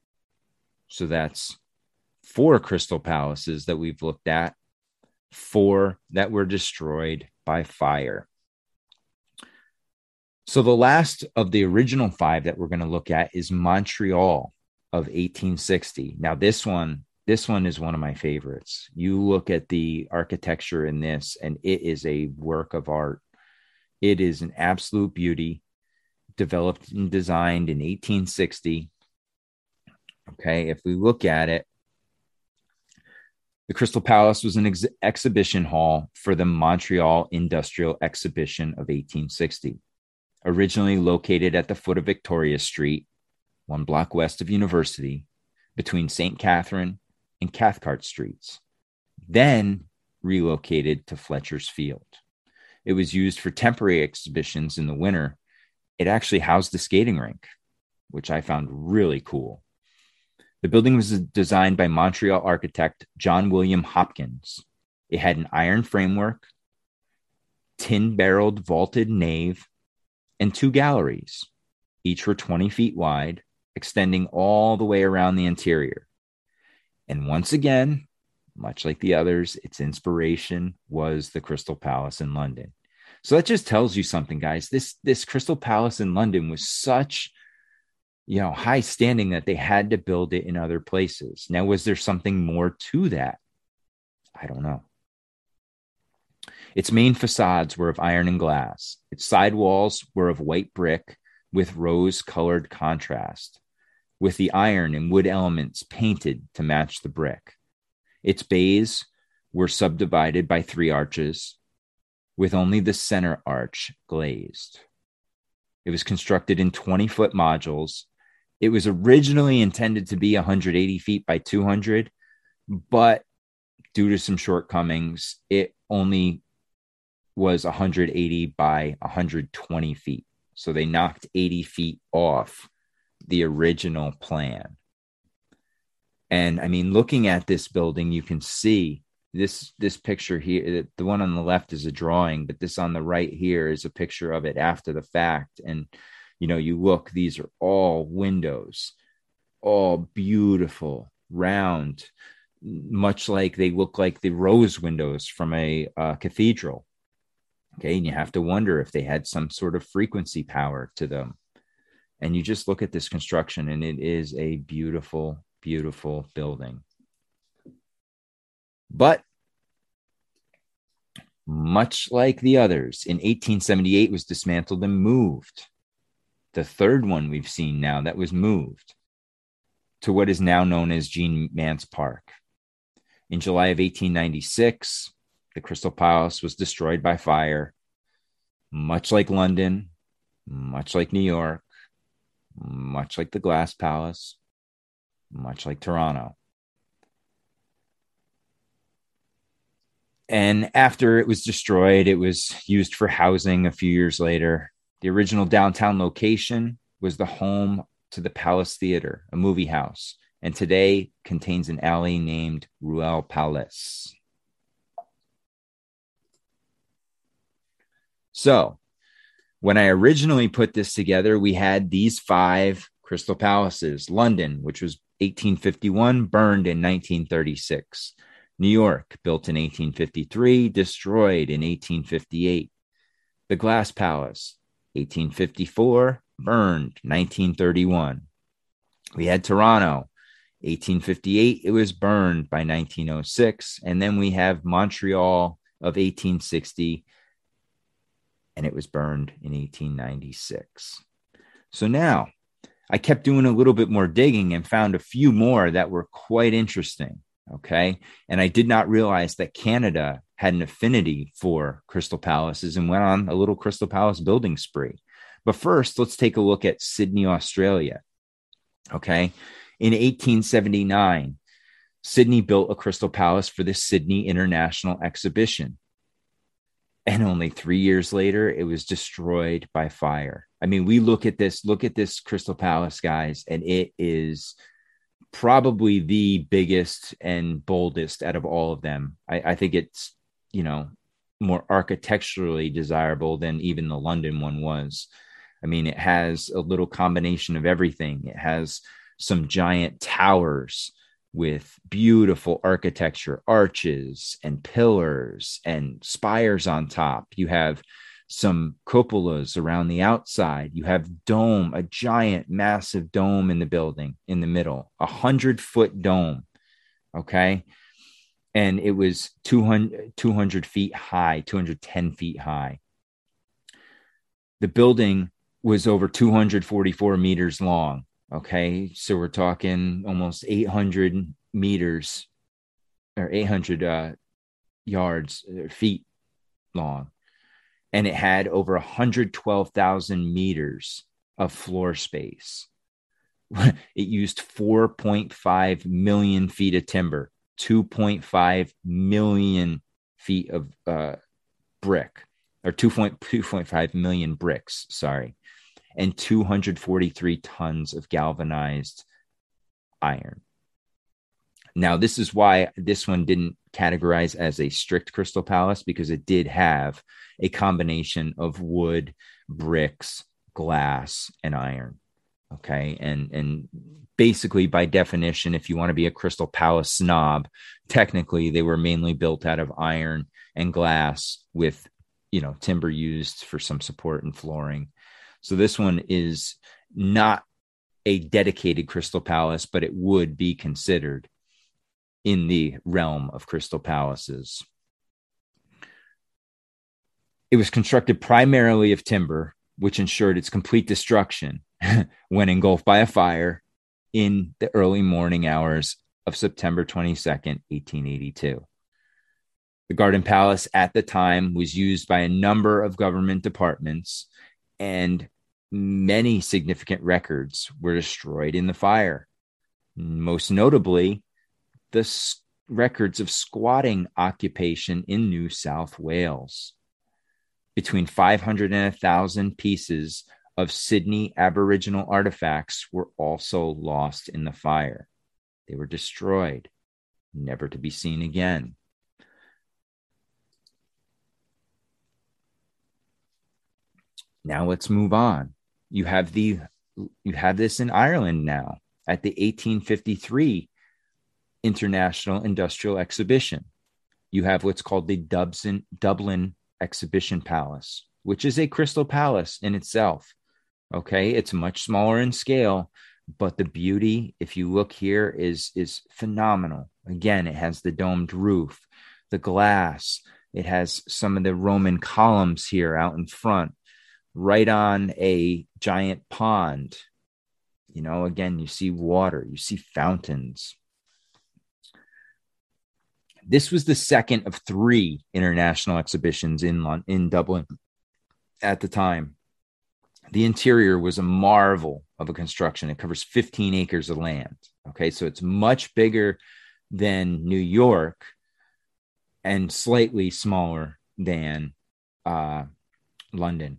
So that's four crystal palaces that we've looked at, four that were destroyed by fire. So the last of the original five that we're going to look at is Montreal of 1860. Now this one this one is one of my favorites. You look at the architecture in this and it is a work of art. It is an absolute beauty developed and designed in 1860. Okay, if we look at it, the Crystal Palace was an ex- exhibition hall for the Montreal Industrial Exhibition of 1860. Originally located at the foot of Victoria Street, one block west of University, between St. Catherine and Cathcart Streets, then relocated to Fletcher's Field. It was used for temporary exhibitions in the winter. It actually housed the skating rink, which I found really cool. The building was designed by Montreal architect John William Hopkins. It had an iron framework, tin barreled vaulted nave, and two galleries. Each were 20 feet wide, extending all the way around the interior. And once again, much like the others, its inspiration was the Crystal Palace in London. So that just tells you something, guys. This this Crystal Palace in London was such you know, high standing that they had to build it in other places. Now, was there something more to that? I don't know. Its main facades were of iron and glass. Its side walls were of white brick with rose colored contrast, with the iron and wood elements painted to match the brick. Its bays were subdivided by three arches, with only the center arch glazed. It was constructed in 20 foot modules it was originally intended to be 180 feet by 200, but due to some shortcomings, it only was 180 by 120 feet. So they knocked 80 feet off the original plan. And I mean, looking at this building, you can see this this picture here. The one on the left is a drawing, but this on the right here is a picture of it after the fact. And you know you look these are all windows all beautiful round much like they look like the rose windows from a uh, cathedral okay and you have to wonder if they had some sort of frequency power to them and you just look at this construction and it is a beautiful beautiful building. But much like the others in 1878 was dismantled and moved. The third one we've seen now that was moved to what is now known as Jean Mance Park. In July of 1896, the Crystal Palace was destroyed by fire, much like London, much like New York, much like the Glass Palace, much like Toronto. And after it was destroyed, it was used for housing a few years later. The original downtown location was the home to the Palace Theater, a movie house, and today contains an alley named Ruelle Palace. So, when I originally put this together, we had these five Crystal Palaces London, which was 1851, burned in 1936. New York, built in 1853, destroyed in 1858. The Glass Palace, 1854, burned 1931. We had Toronto, 1858, it was burned by 1906. And then we have Montreal of 1860, and it was burned in 1896. So now I kept doing a little bit more digging and found a few more that were quite interesting. Okay. And I did not realize that Canada had an affinity for crystal palaces and went on a little crystal palace building spree. But first, let's take a look at Sydney, Australia. Okay. In 1879, Sydney built a crystal palace for the Sydney International Exhibition. And only three years later, it was destroyed by fire. I mean, we look at this, look at this Crystal Palace, guys, and it is probably the biggest and boldest out of all of them. I, I think it's, you know, more architecturally desirable than even the London one was. I mean, it has a little combination of everything. It has some giant towers with beautiful architecture, arches and pillars and spires on top. You have some cupolas around the outside. You have dome, a giant, massive dome in the building in the middle, a hundred foot dome. Okay. And it was 200, 200 feet high, 210 feet high. The building was over 244 meters long. Okay. So we're talking almost 800 meters or 800 uh, yards, or uh, feet long and it had over 112,000 meters of floor space. it used 4.5 million feet of timber, 2.5 million feet of uh, brick, or 2.2.5 million bricks, sorry, and 243 tons of galvanized iron. Now, this is why this one didn't categorize as a strict crystal palace because it did have a combination of wood, bricks, glass, and iron. Okay. And and basically by definition, if you want to be a crystal palace snob, technically they were mainly built out of iron and glass with you know timber used for some support and flooring. So this one is not a dedicated crystal palace, but it would be considered in the realm of crystal palaces. It was constructed primarily of timber, which ensured its complete destruction when engulfed by a fire in the early morning hours of September 22nd, 1882. The Garden Palace at the time was used by a number of government departments, and many significant records were destroyed in the fire. Most notably, the records of squatting occupation in New South Wales. Between 500 and 1,000 pieces of Sydney Aboriginal artifacts were also lost in the fire. They were destroyed, never to be seen again. Now let's move on. You have the you have this in Ireland now at the 1853 International Industrial Exhibition. You have what's called the Dublin, Dublin Exhibition Palace, which is a crystal palace in itself. Okay, it's much smaller in scale, but the beauty, if you look here, is is phenomenal. Again, it has the domed roof, the glass. It has some of the Roman columns here out in front, right on a giant pond. You know, again, you see water, you see fountains. This was the second of three international exhibitions in in Dublin at the time. The interior was a marvel of a construction. It covers 15 acres of land. Okay, so it's much bigger than New York and slightly smaller than uh, London.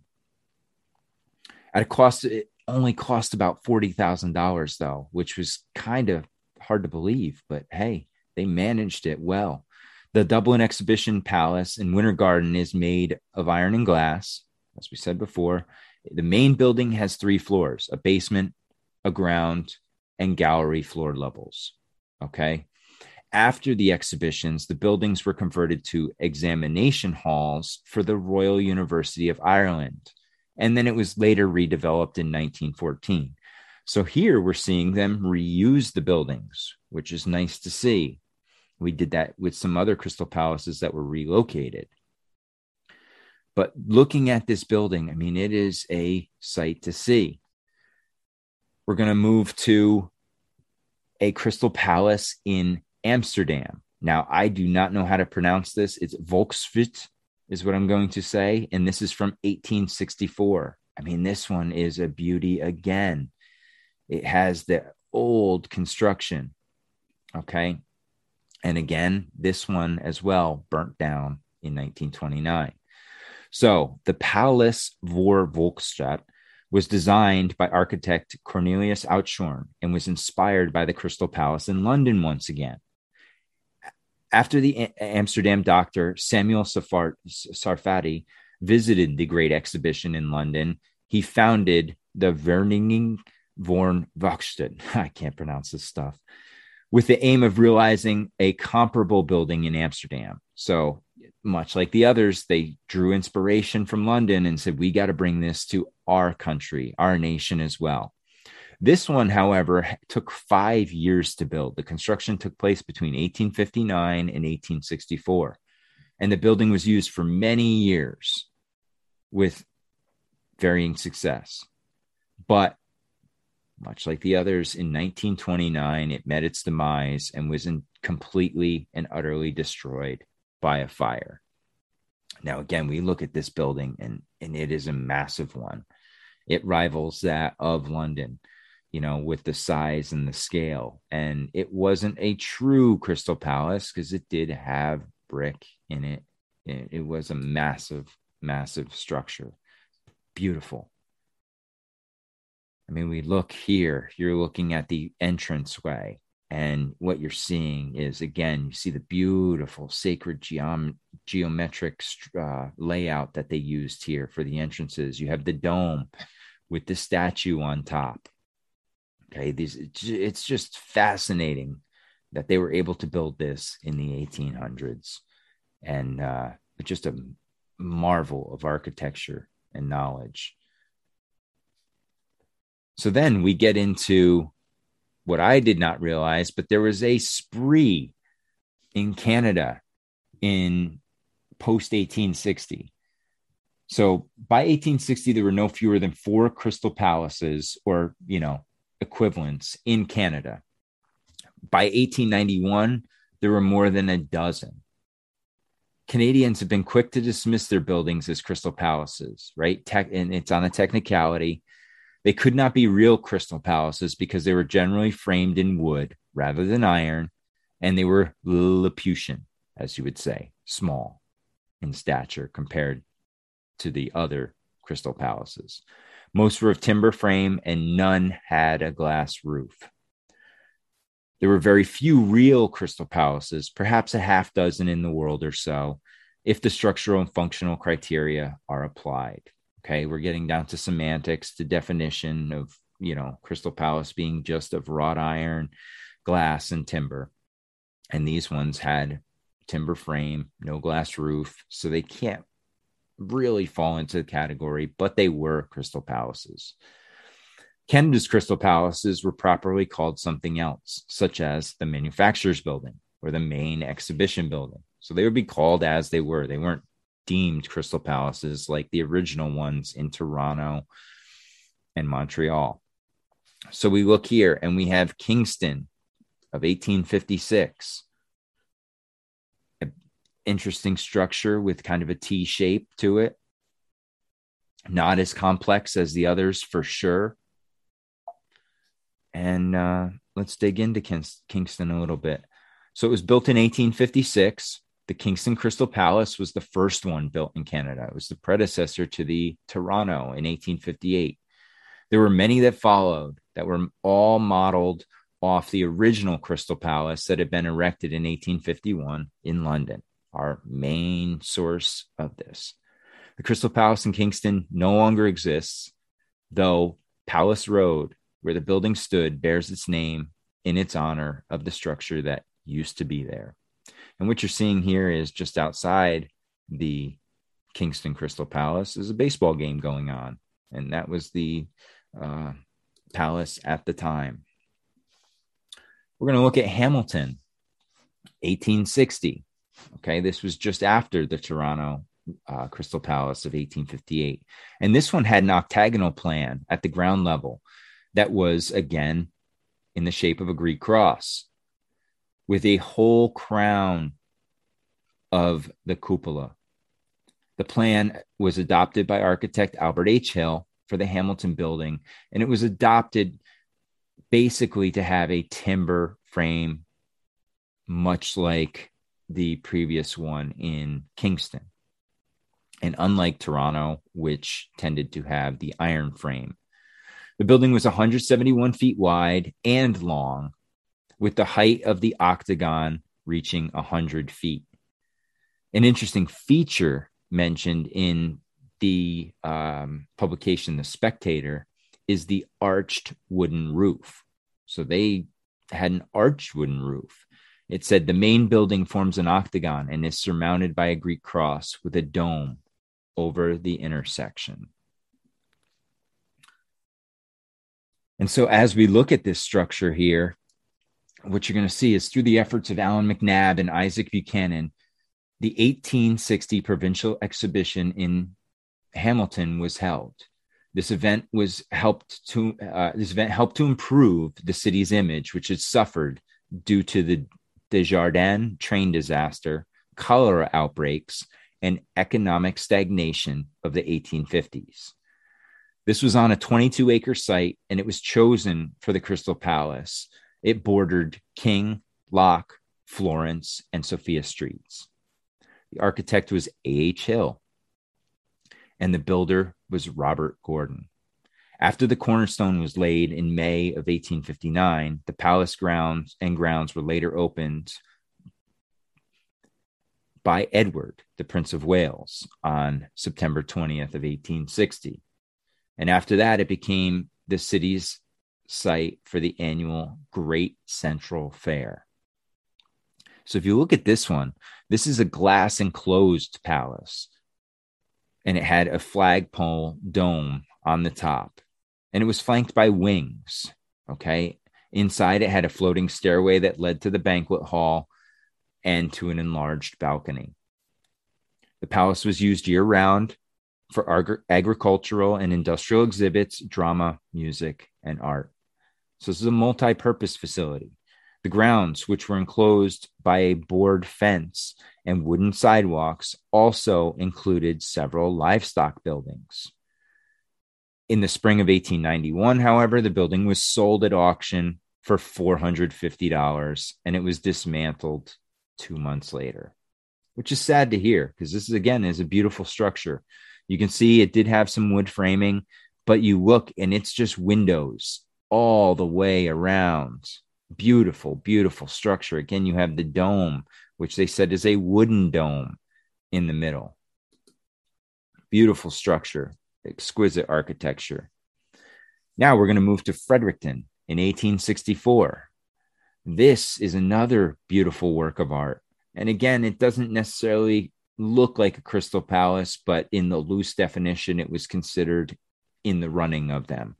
At a cost, it only cost about forty thousand dollars, though, which was kind of hard to believe. But hey, they managed it well. The Dublin Exhibition Palace in Winter Garden is made of iron and glass, as we said before. The main building has three floors a basement, a ground, and gallery floor levels. Okay. After the exhibitions, the buildings were converted to examination halls for the Royal University of Ireland. And then it was later redeveloped in 1914. So here we're seeing them reuse the buildings, which is nice to see. We did that with some other crystal palaces that were relocated. But looking at this building, I mean, it is a sight to see. we're going to move to a crystal palace in Amsterdam. Now, I do not know how to pronounce this. It's Volksfurt, is what I'm going to say. And this is from 1864. I mean, this one is a beauty again. It has the old construction. Okay. And again, this one as well burnt down in 1929. So the Palace vor Volksstadt was designed by architect Cornelius Outshoorn and was inspired by the Crystal Palace in London once again. After the Amsterdam doctor Samuel Sarfati visited the Great Exhibition in London, he founded the Vereniging Vorn Werkstatt. I can't pronounce this stuff. With the aim of realizing a comparable building in Amsterdam. So, much like the others, they drew inspiration from London and said, we got to bring this to our country, our nation as well. This one, however, took five years to build. The construction took place between 1859 and 1864, and the building was used for many years with varying success. But much like the others, in 1929, it met its demise and was completely and utterly destroyed by a fire. Now, again, we look at this building and, and it is a massive one. It rivals that of London, you know, with the size and the scale. And it wasn't a true Crystal Palace because it did have brick in it. it. It was a massive, massive structure. Beautiful. I mean, we look here, you're looking at the entranceway, and what you're seeing is again, you see the beautiful sacred geom- geometric uh, layout that they used here for the entrances. You have the dome with the statue on top. Okay, these it's just fascinating that they were able to build this in the 1800s, and uh, just a marvel of architecture and knowledge. So then we get into what I did not realize, but there was a spree in Canada in post 1860. So by 1860, there were no fewer than four crystal palaces or, you know, equivalents in Canada. By 1891, there were more than a dozen. Canadians have been quick to dismiss their buildings as crystal palaces, right? Tech, and it's on a technicality. They could not be real crystal palaces because they were generally framed in wood rather than iron, and they were Lilliputian, as you would say, small in stature compared to the other crystal palaces. Most were of timber frame, and none had a glass roof. There were very few real crystal palaces, perhaps a half dozen in the world or so, if the structural and functional criteria are applied. Okay, we're getting down to semantics, the definition of, you know, Crystal Palace being just of wrought iron, glass, and timber. And these ones had timber frame, no glass roof. So they can't really fall into the category, but they were Crystal Palaces. Canada's Crystal Palaces were properly called something else, such as the Manufacturers Building or the Main Exhibition Building. So they would be called as they were. They weren't deemed crystal palaces like the original ones in Toronto and Montreal. So we look here and we have Kingston of 1856. Interesting structure with kind of a T shape to it. Not as complex as the others for sure. And uh, let's dig into Kingston a little bit. So it was built in 1856 the Kingston Crystal Palace was the first one built in Canada. It was the predecessor to the Toronto in 1858. There were many that followed that were all modeled off the original Crystal Palace that had been erected in 1851 in London, our main source of this. The Crystal Palace in Kingston no longer exists, though Palace Road, where the building stood, bears its name in its honor of the structure that used to be there. And what you're seeing here is just outside the Kingston Crystal Palace is a baseball game going on. And that was the uh, palace at the time. We're going to look at Hamilton, 1860. Okay, this was just after the Toronto uh, Crystal Palace of 1858. And this one had an octagonal plan at the ground level. that was again in the shape of a Greek cross with a whole crown of the cupola. The plan was adopted by architect Albert H. Hill for the Hamilton building, and it was adopted basically to have a timber frame, much like the previous one in Kingston. And unlike Toronto, which tended to have the iron frame, the building was 171 feet wide and long, with the height of the octagon reaching 100 feet. An interesting feature mentioned in the um, publication The Spectator is the arched wooden roof. So they had an arched wooden roof. It said the main building forms an octagon and is surmounted by a Greek cross with a dome over the intersection. And so, as we look at this structure here, what you're going to see is through the efforts of Allan MacNab and Isaac Buchanan, the 1860 provincial exhibition in Hamilton was held. This event was helped to uh, this event helped to improve the city's image, which had suffered due to the Desjardins train disaster, cholera outbreaks, and economic stagnation of the 1850s. This was on a 22 acre site and it was chosen for the Crystal Palace. It bordered King, Locke, Florence, and Sophia Streets. The architect was A.H. Hill, and the builder was Robert Gordon. After the cornerstone was laid in May of 1859, the palace grounds and grounds were later opened by Edward, the Prince of Wales, on September 20th of 1860. And after that, it became the city's site for the annual Great Central Fair. So if you look at this one, this is a glass enclosed palace. And it had a flagpole dome on the top. And it was flanked by wings. Okay. Inside, it had a floating stairway that led to the banquet hall and to an enlarged balcony. The palace was used year round for ag- agricultural and industrial exhibits, drama, music, and art. So this is a multi-purpose facility. The grounds, which were enclosed by a board fence and wooden sidewalks, also included several livestock buildings. In the spring of 1891, however, the building was sold at auction for $450 and it was dismantled two months later, which is sad to hear because this is again is a beautiful structure. You can see it did have some wood framing, but you look and it's just windows all the way around. Beautiful, beautiful structure. Again, you have the dome, which they said is a wooden dome in the middle. Beautiful structure, exquisite architecture. Now we're going to move to Fredericton in 1864. This is another beautiful work of art. And again, it doesn't necessarily look like a crystal palace, but in the loose definition, it was considered in the running of them.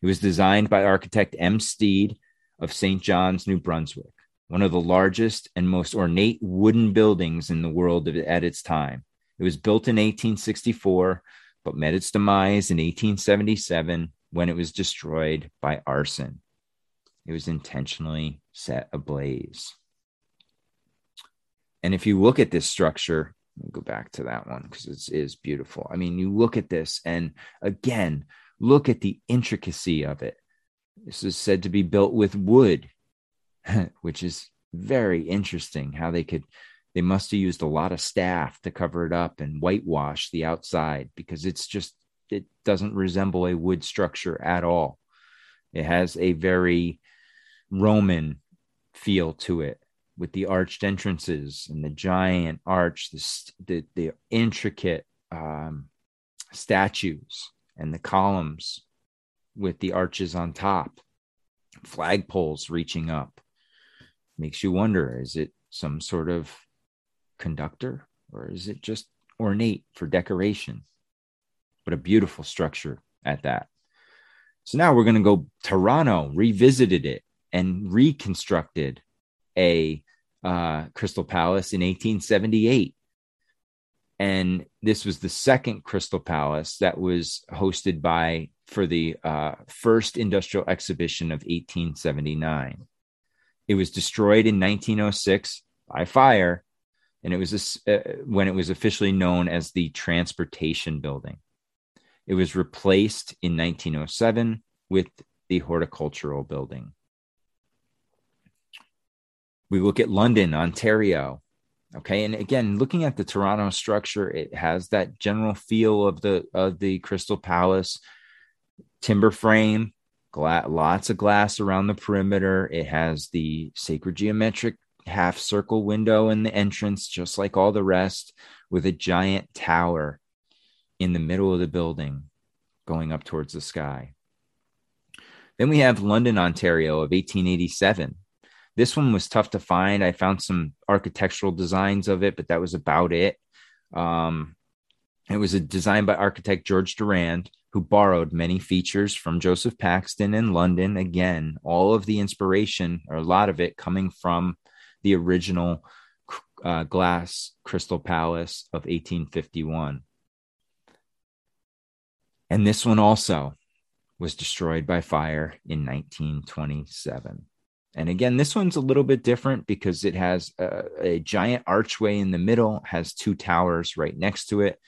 It was designed by architect M. Stead of St. John's, New Brunswick, one of the largest and most ornate wooden buildings in the world at its time. It was built in 1864, but met its demise in 1877 when it was destroyed by arson. It was intentionally set ablaze. And if you look at this structure, go back to that one because it is beautiful. I mean, you look at this, and again, look at the intricacy of it. This is said to be built with wood, which is very interesting how they could they must have used a lot of staff to cover it up and whitewash the outside because it's just it doesn't resemble a wood structure at all. It has a very Roman feel to it with the arched entrances and the giant arch, the, the, the intricate um, statues and the columns with the arches on top, flagpoles reaching up. Makes you wonder is it some sort of conductor or is it just ornate for decoration? But a beautiful structure at that. So now we're going to go Toronto, revisited it and reconstructed a uh, Crystal Palace in 1878. and this was the second Crystal Palace that was hosted by for the uh, first industrial exhibition of 1879. It was destroyed in 1906 by fire, and it was uh, when it was officially known as the Transportation Building. It was replaced in 1907 with the Horticultural Building. We look at London, Ontario. Okay, and again, looking at the Toronto structure, it has that general feel of the of the Crystal Palace timber frame, gla- lots of glass around the perimeter. It has the sacred geometric half circle window in the entrance, just like all the rest, with a giant tower in the middle of the building going up towards the sky. Then we have London, Ontario of 1887. This one was tough to find. I found some architectural designs of it, but that was about it. Um, it was a design by architect George Durand, who borrowed many features from Joseph Paxton in London. Again, all of the inspiration, or a lot of it, coming from the original uh, glass Crystal Palace of 1851. And this one also was destroyed by fire in 1927. And again, this one's a little bit different because it has a, a, giant archway in the middle, has two towers right next to it,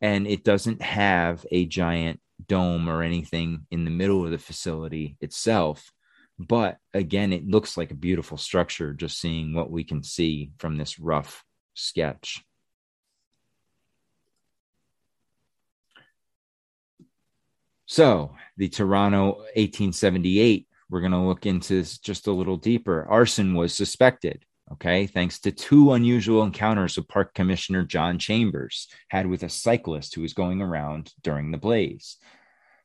and it doesn't have a giant dome or anything in the middle of the facility itself. But again, it looks like a beautiful structure just seeing what we can see from this rough sketch. So, the Toronto 1878 we're going to look into this just a little deeper. Arson was suspected, okay, thanks to two unusual encounters with Park Commissioner John Chambers had with a cyclist who was going around during the blaze.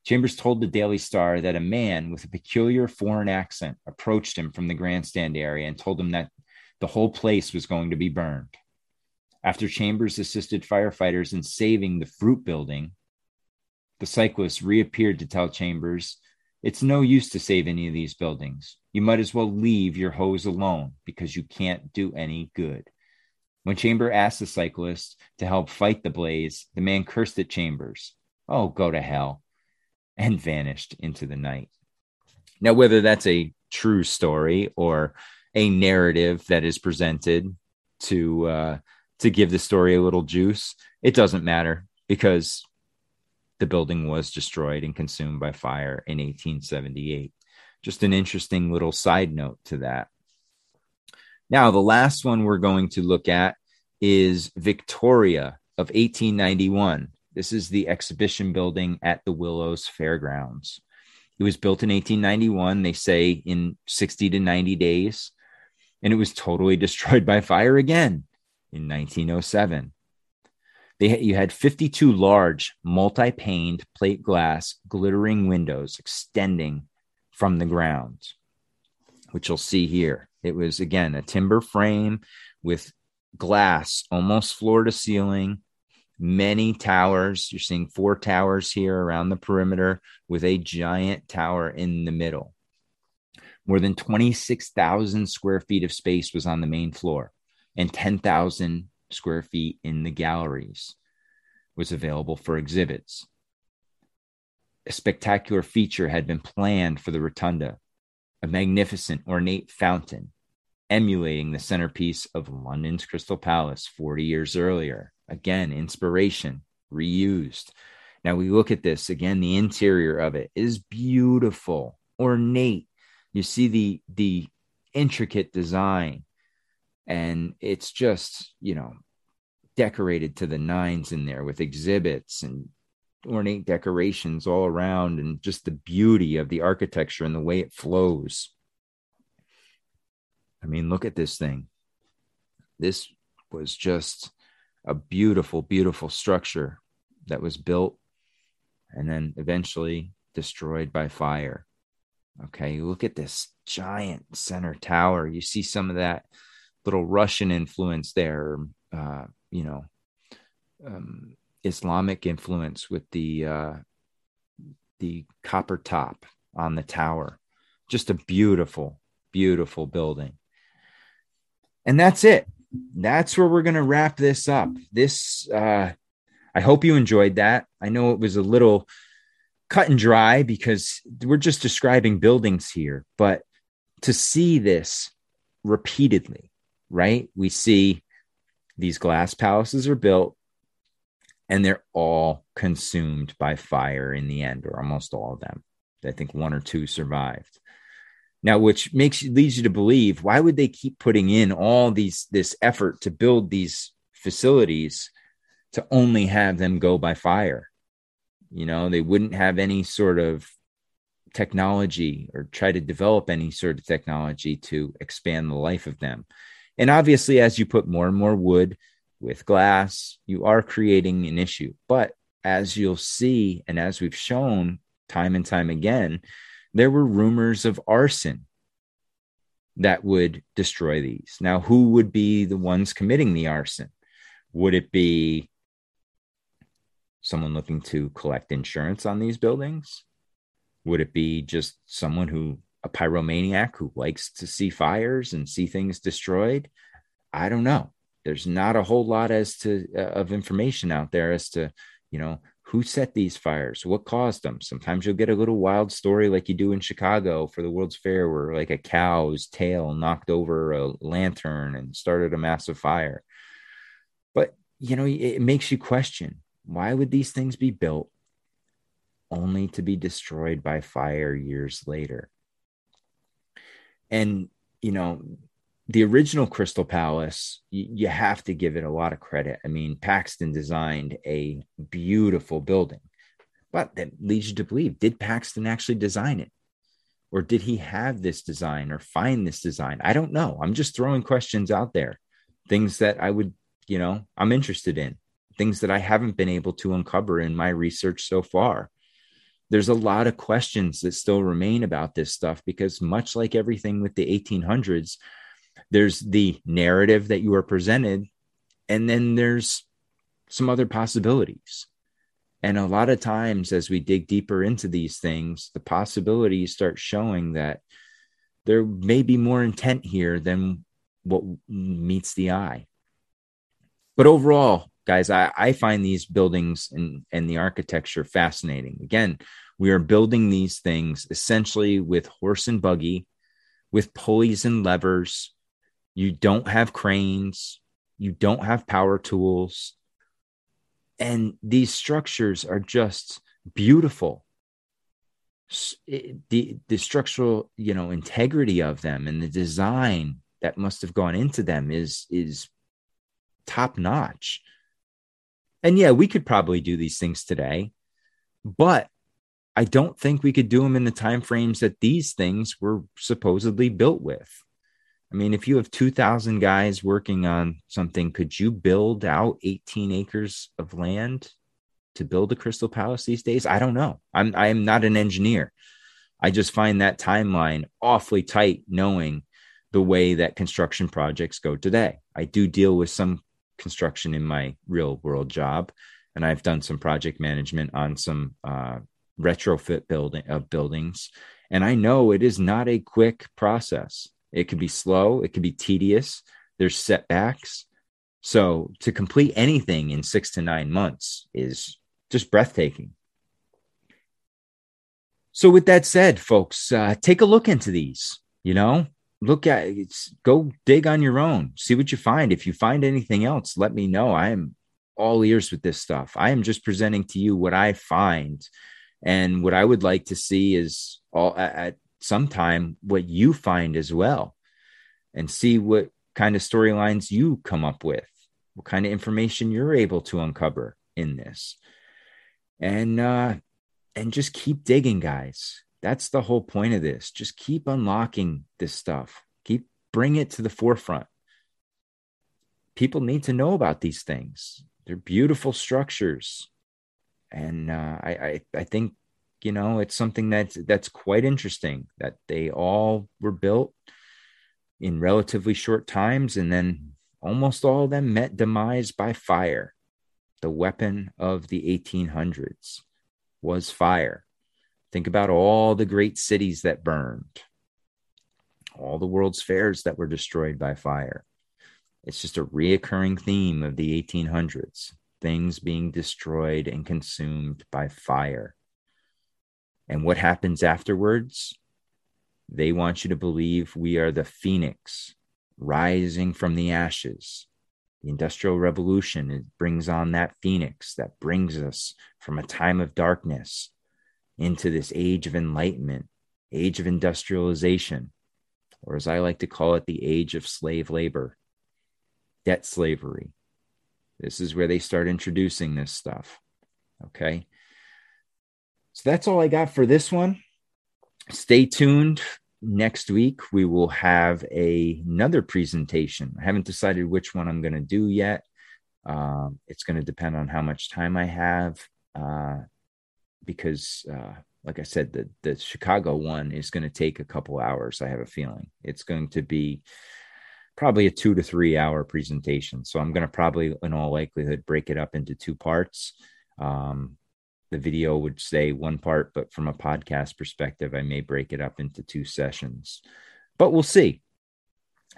Chambers told the Daily Star that a man with a peculiar foreign accent approached him from the grandstand area and told him that the whole place was going to be burned. After Chambers assisted firefighters in saving the fruit building, the cyclist reappeared to tell Chambers it's no use to save any of these buildings. You might as well leave your hose alone because you can't do any good. When Chamber asked the cyclist to help fight the blaze, the man cursed at Chambers. Oh, go to hell, and vanished into the night. Now, whether that's a true story or a narrative that is presented to uh, to give the story a little juice, it doesn't matter because the building was destroyed and consumed by fire in 1878. Just an interesting little side note to that. Now, the last one we're going to look at is Victoria of 1891. This is the exhibition building at the Willows Fairgrounds. It was built in 1891, they say in 60 to 90 days, and it was totally destroyed by fire again in 1907. They, you had 52 large, multi paned plate glass, glittering windows extending from the ground, which you'll see here. It was, again, a timber frame with glass almost floor to ceiling, many towers. You're seeing four towers here around the perimeter with a giant tower in the middle. More than 26,000 square feet of space was on the main floor and 10,000 square feet in the galleries was available for exhibits. A spectacular feature had been planned for the rotunda, a magnificent ornate fountain emulating the centerpiece of London's Crystal Palace 40 years earlier. Again, inspiration reused. Now we look at this again, the interior of it is beautiful, ornate. You see the the intricate design and it's just, you know, decorated to the nines in there with exhibits and ornate decorations all around and just the beauty of the architecture and the way it flows. I mean, look at this thing. This was just a beautiful, beautiful structure that was built and then eventually destroyed by fire. Okay, look at this giant center tower. You see some of that little Russian influence there, uh, you know um, Islamic influence with the uh, the copper top on the tower. Just a beautiful, beautiful building. And that's it. That's where we're going to wrap this up. This, uh, I hope you enjoyed that. I know it was a little cut and dry because we're just describing buildings here, but to see this repeatedly, right? We see these glass palaces are built and they're all consumed by fire in the end, or almost all of them. I think one or two survived. Now, which makes you leads you to believe why would they keep putting in all these this effort to build these facilities to only have them go by fire? You know, they wouldn't have any sort of technology or try to develop any sort of technology to expand the life of them. And obviously, as you put more and more wood with glass, you are creating an issue. But as you'll see, and as we've shown time and time again, there were rumors of arson that would destroy these. Now, who would be the ones committing the arson? Would it be someone looking to collect insurance on these buildings? Would it be just someone who, a pyromaniac who likes to see fires and see things destroyed? I don't know. There's not a whole lot as to uh, of information out there as to, you know, who set these fires? What caused them? Sometimes you'll get a little wild story like you do in chicago for the world's fair where like a cow's tail knocked over a lantern and started a massive fire. But you know it makes you question why would these things be built only to be destroyed by fire years later? And you know the original Crystal Palace, you, you, have to give it a lot of credit. I mean, Paxton designed a beautiful building, but that leads you to believe did Paxton actually design it? Or did he have this design or find this design? I don't know. I'm just throwing questions out there, things that I would, you know, I'm interested in, things that I haven't been able to uncover in my research so far. There's a lot of questions that still remain about this stuff because, much like everything with the 1800s, there's the narrative that you are presented and then there's some other possibilities. And a lot of times as we dig deeper into these things the possibilities start showing that there may be more intent here than what meets the eye. But overall guys i, I find these buildings and, and the architecture fascinating. Again we are building these things essentially with horse and buggy with pulleys and levers you don't have cranes, you don't have power tools. And these structures are just beautiful. The, the structural, you know, integrity of them and the design that must have gone into them is is top notch. And yeah, we could probably do these things today, but I don't think we could do them in the time frames that these things were supposedly built with. I mean, if you have 2,000 guys working on something, could you build out 18 acres of land to build a Crystal Palace these days? I don't know. I'm I'm not an engineer. I just find that timeline awfully tight, knowing the way that construction projects go today. I do deal with some construction in my real world job, and I've done some project management on some uh, retrofit building of buildings, and I know it is not a quick process. It could be slow, it could be tedious. There's setbacks. So to complete anything in six to nine months is just breathtaking. So, with that said, folks, uh, take a look into these. You know, look at it, go dig on your own, see what you find. If you find anything else, let me know. I am all ears with this stuff. I am just presenting to you what I find. And what I would like to see is all at, sometime what you find as well and see what kind of storylines you come up with, what kind of information you're able to uncover in this. And uh and just keep digging, guys. That's the whole point of this. Just keep unlocking this stuff. Keep bring it to the forefront. People need to know about these things. They're beautiful structures. And uh, I, I I think you know it's something that's that's quite interesting that they all were built in relatively short times and then almost all of them met demise by fire. The weapon of the 1800s was fire. Think about all the great cities that burned all the world's fairs that were destroyed by fire. It's just a reoccurring theme of the 1800s things being destroyed and consumed by fire. And what happens afterwards? They want you to believe we are the phoenix rising from the ashes. The Industrial Revolution it brings on that phoenix that brings us from a time of darkness into this age of enlightenment, age of industrialization, or as I like to call it, the age of slave labor, debt slavery. This is where they start introducing this stuff. Okay. So that's all I got for this one. Stay tuned. Next week, we will have a, another presentation. I haven't decided which one I'm going to do yet. Um, it's going to depend on how much time I have. Uh, because uh, like I said, the the Chicago one is going to take a couple hours. I have a feeling it's going to be probably a two to three hour presentation. So I'm going to probably, in all likelihood, break it up into two parts. Um, the video would say one part, but from a podcast perspective, I may break it up into two sessions. But we'll see.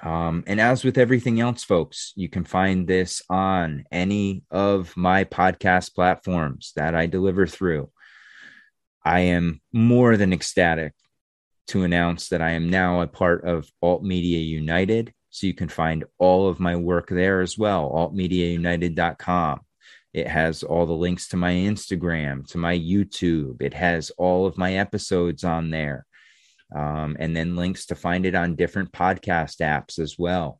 Um, and as with everything else, folks, you can find this on any of my podcast platforms that I deliver through. I am more than ecstatic to announce that I am now a part of Alt Media United. So you can find all of my work there as well, altmediaunited.com. It has all the links to my Instagram, to my YouTube. It has all of my episodes on there. Um, and then links to find it on different podcast apps as well.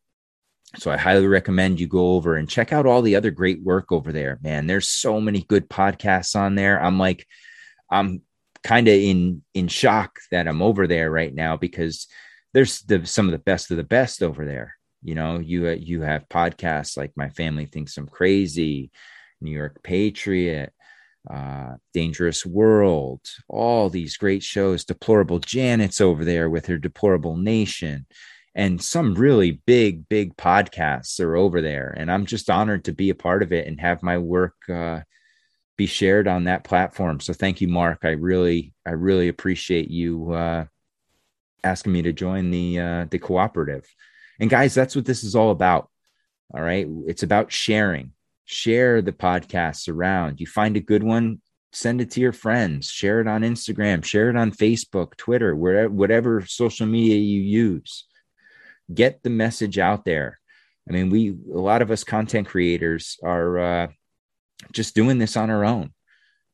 So I highly recommend you go over and check out all the other great work over there. Man, there's so many good podcasts on there. I'm like, I'm kind of in in shock that I'm over there right now because there's the, some of the best of the best over there. You know, you you have podcasts like My Family Thinks I'm Crazy, New York Patriot, uh, Dangerous World, all these great shows. Deplorable Janet's over there with her Deplorable Nation, and some really big, big podcasts are over there. And I'm just honored to be a part of it and have my work uh, be shared on that platform. So thank you, Mark. I really, I really appreciate you uh, asking me to join the uh, the cooperative. And guys, that's what this is all about. All right, it's about sharing. Share the podcasts around. You find a good one, send it to your friends. Share it on Instagram. Share it on Facebook, Twitter, wherever, whatever social media you use. Get the message out there. I mean, we a lot of us content creators are uh, just doing this on our own.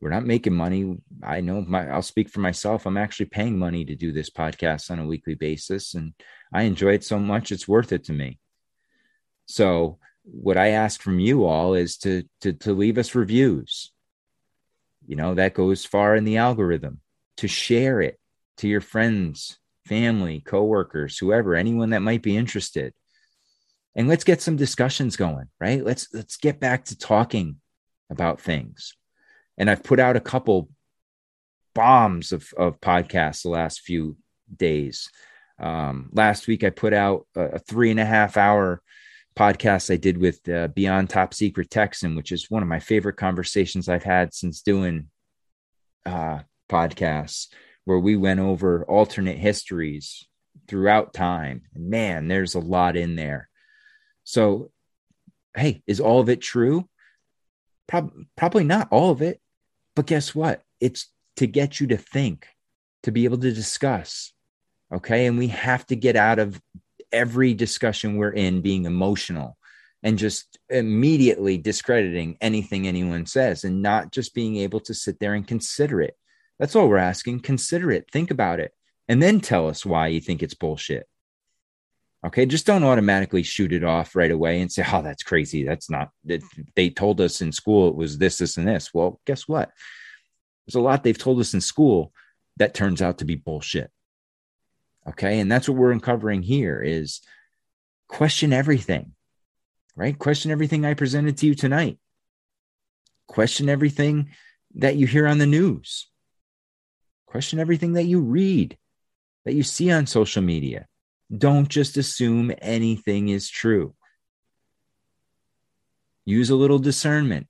We're not making money. I know my, I'll speak for myself. I'm actually paying money to do this podcast on a weekly basis, and I enjoy it so much, it's worth it to me. So, what I ask from you all is to, to, to leave us reviews. You know, that goes far in the algorithm, to share it to your friends, family, coworkers, whoever, anyone that might be interested. And let's get some discussions going, right? Let's let's get back to talking about things. And I've put out a couple bombs of, of podcasts the last few days. Um, last week, I put out a, a, three and a half hour podcast I did with uh, Beyond Top Secret Texan, which is one of my favorite conversations I've had since doing uh, podcasts, where we went over alternate histories throughout time. And man, there's a lot in there. So, hey, is all of it true? Prob- probably not all of it, but guess what? It's to get you to think, to be able to discuss. Okay. And we have to get out of every discussion we're in being emotional and just immediately discrediting anything anyone says and not just being able to sit there and consider it. That's all we're asking. Consider it, think about it, and then tell us why you think it's bullshit. Okay, just don't automatically shoot it off right away and say, "Oh, that's crazy. That's not." They told us in school it was this, this, and this. Well, guess what? There's a lot they've told us in school that turns out to be bullshit. Okay, and that's what we're uncovering here: is question everything, right? Question everything I presented to you tonight. Question everything that you hear on the news. Question everything that you read, that you see on social media don't just assume anything is true. Use a little discernment.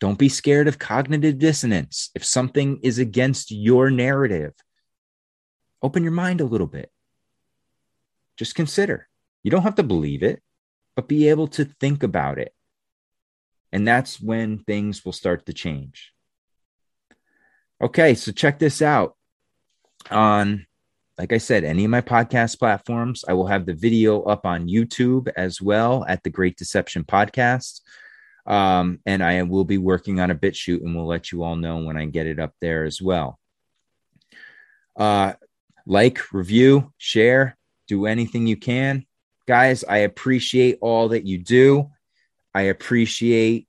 Don't be scared of cognitive dissonance. If something is against your narrative, open your mind a little bit. Just consider. You don't have to believe it. but be able to think about it. And that's when things will start to change. Okay, so check this out. On, like I said, any of my podcast platforms, I will have the video up on YouTube as well at the Great Deception Podcast. Um, and I will be working on a BitChute and we'll let you all know when I get it up there as well. Uh, like, review, share, do anything you can. Guys, I appreciate all that you do. I appreciate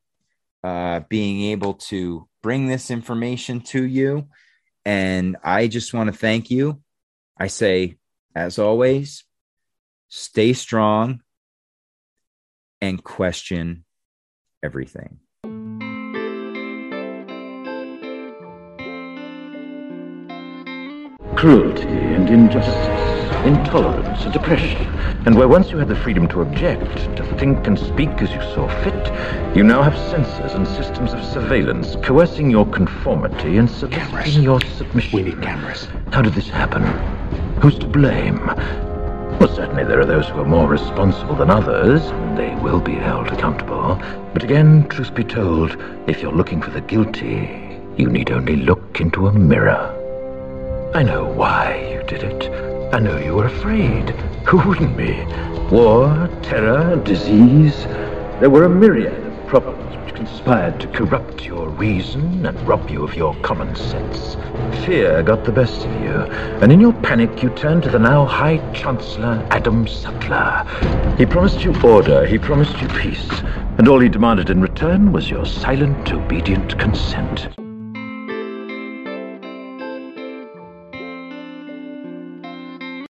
uh, being able to bring this information to you. And I just want to thank you. I say, as always, stay strong and question everything. Cruelty and injustice, intolerance and oppression. And where once you had the freedom to object, to think and speak as you saw fit, you now have censors and systems of surveillance coercing your conformity and soliciting your submission. We need cameras. How did this happen? Who's to blame? Well, certainly there are those who are more responsible than others, and they will be held accountable. But again, truth be told, if you're looking for the guilty, you need only look into a mirror. I know why you did it. I know you were afraid. Who wouldn't be? War, terror, disease. There were a myriad of problems which conspired to corrupt your reason and rob you of your common sense. Fear got the best of you, and in your panic you turned to the now High Chancellor Adam Sutler. He promised you order, he promised you peace, and all he demanded in return was your silent, obedient consent.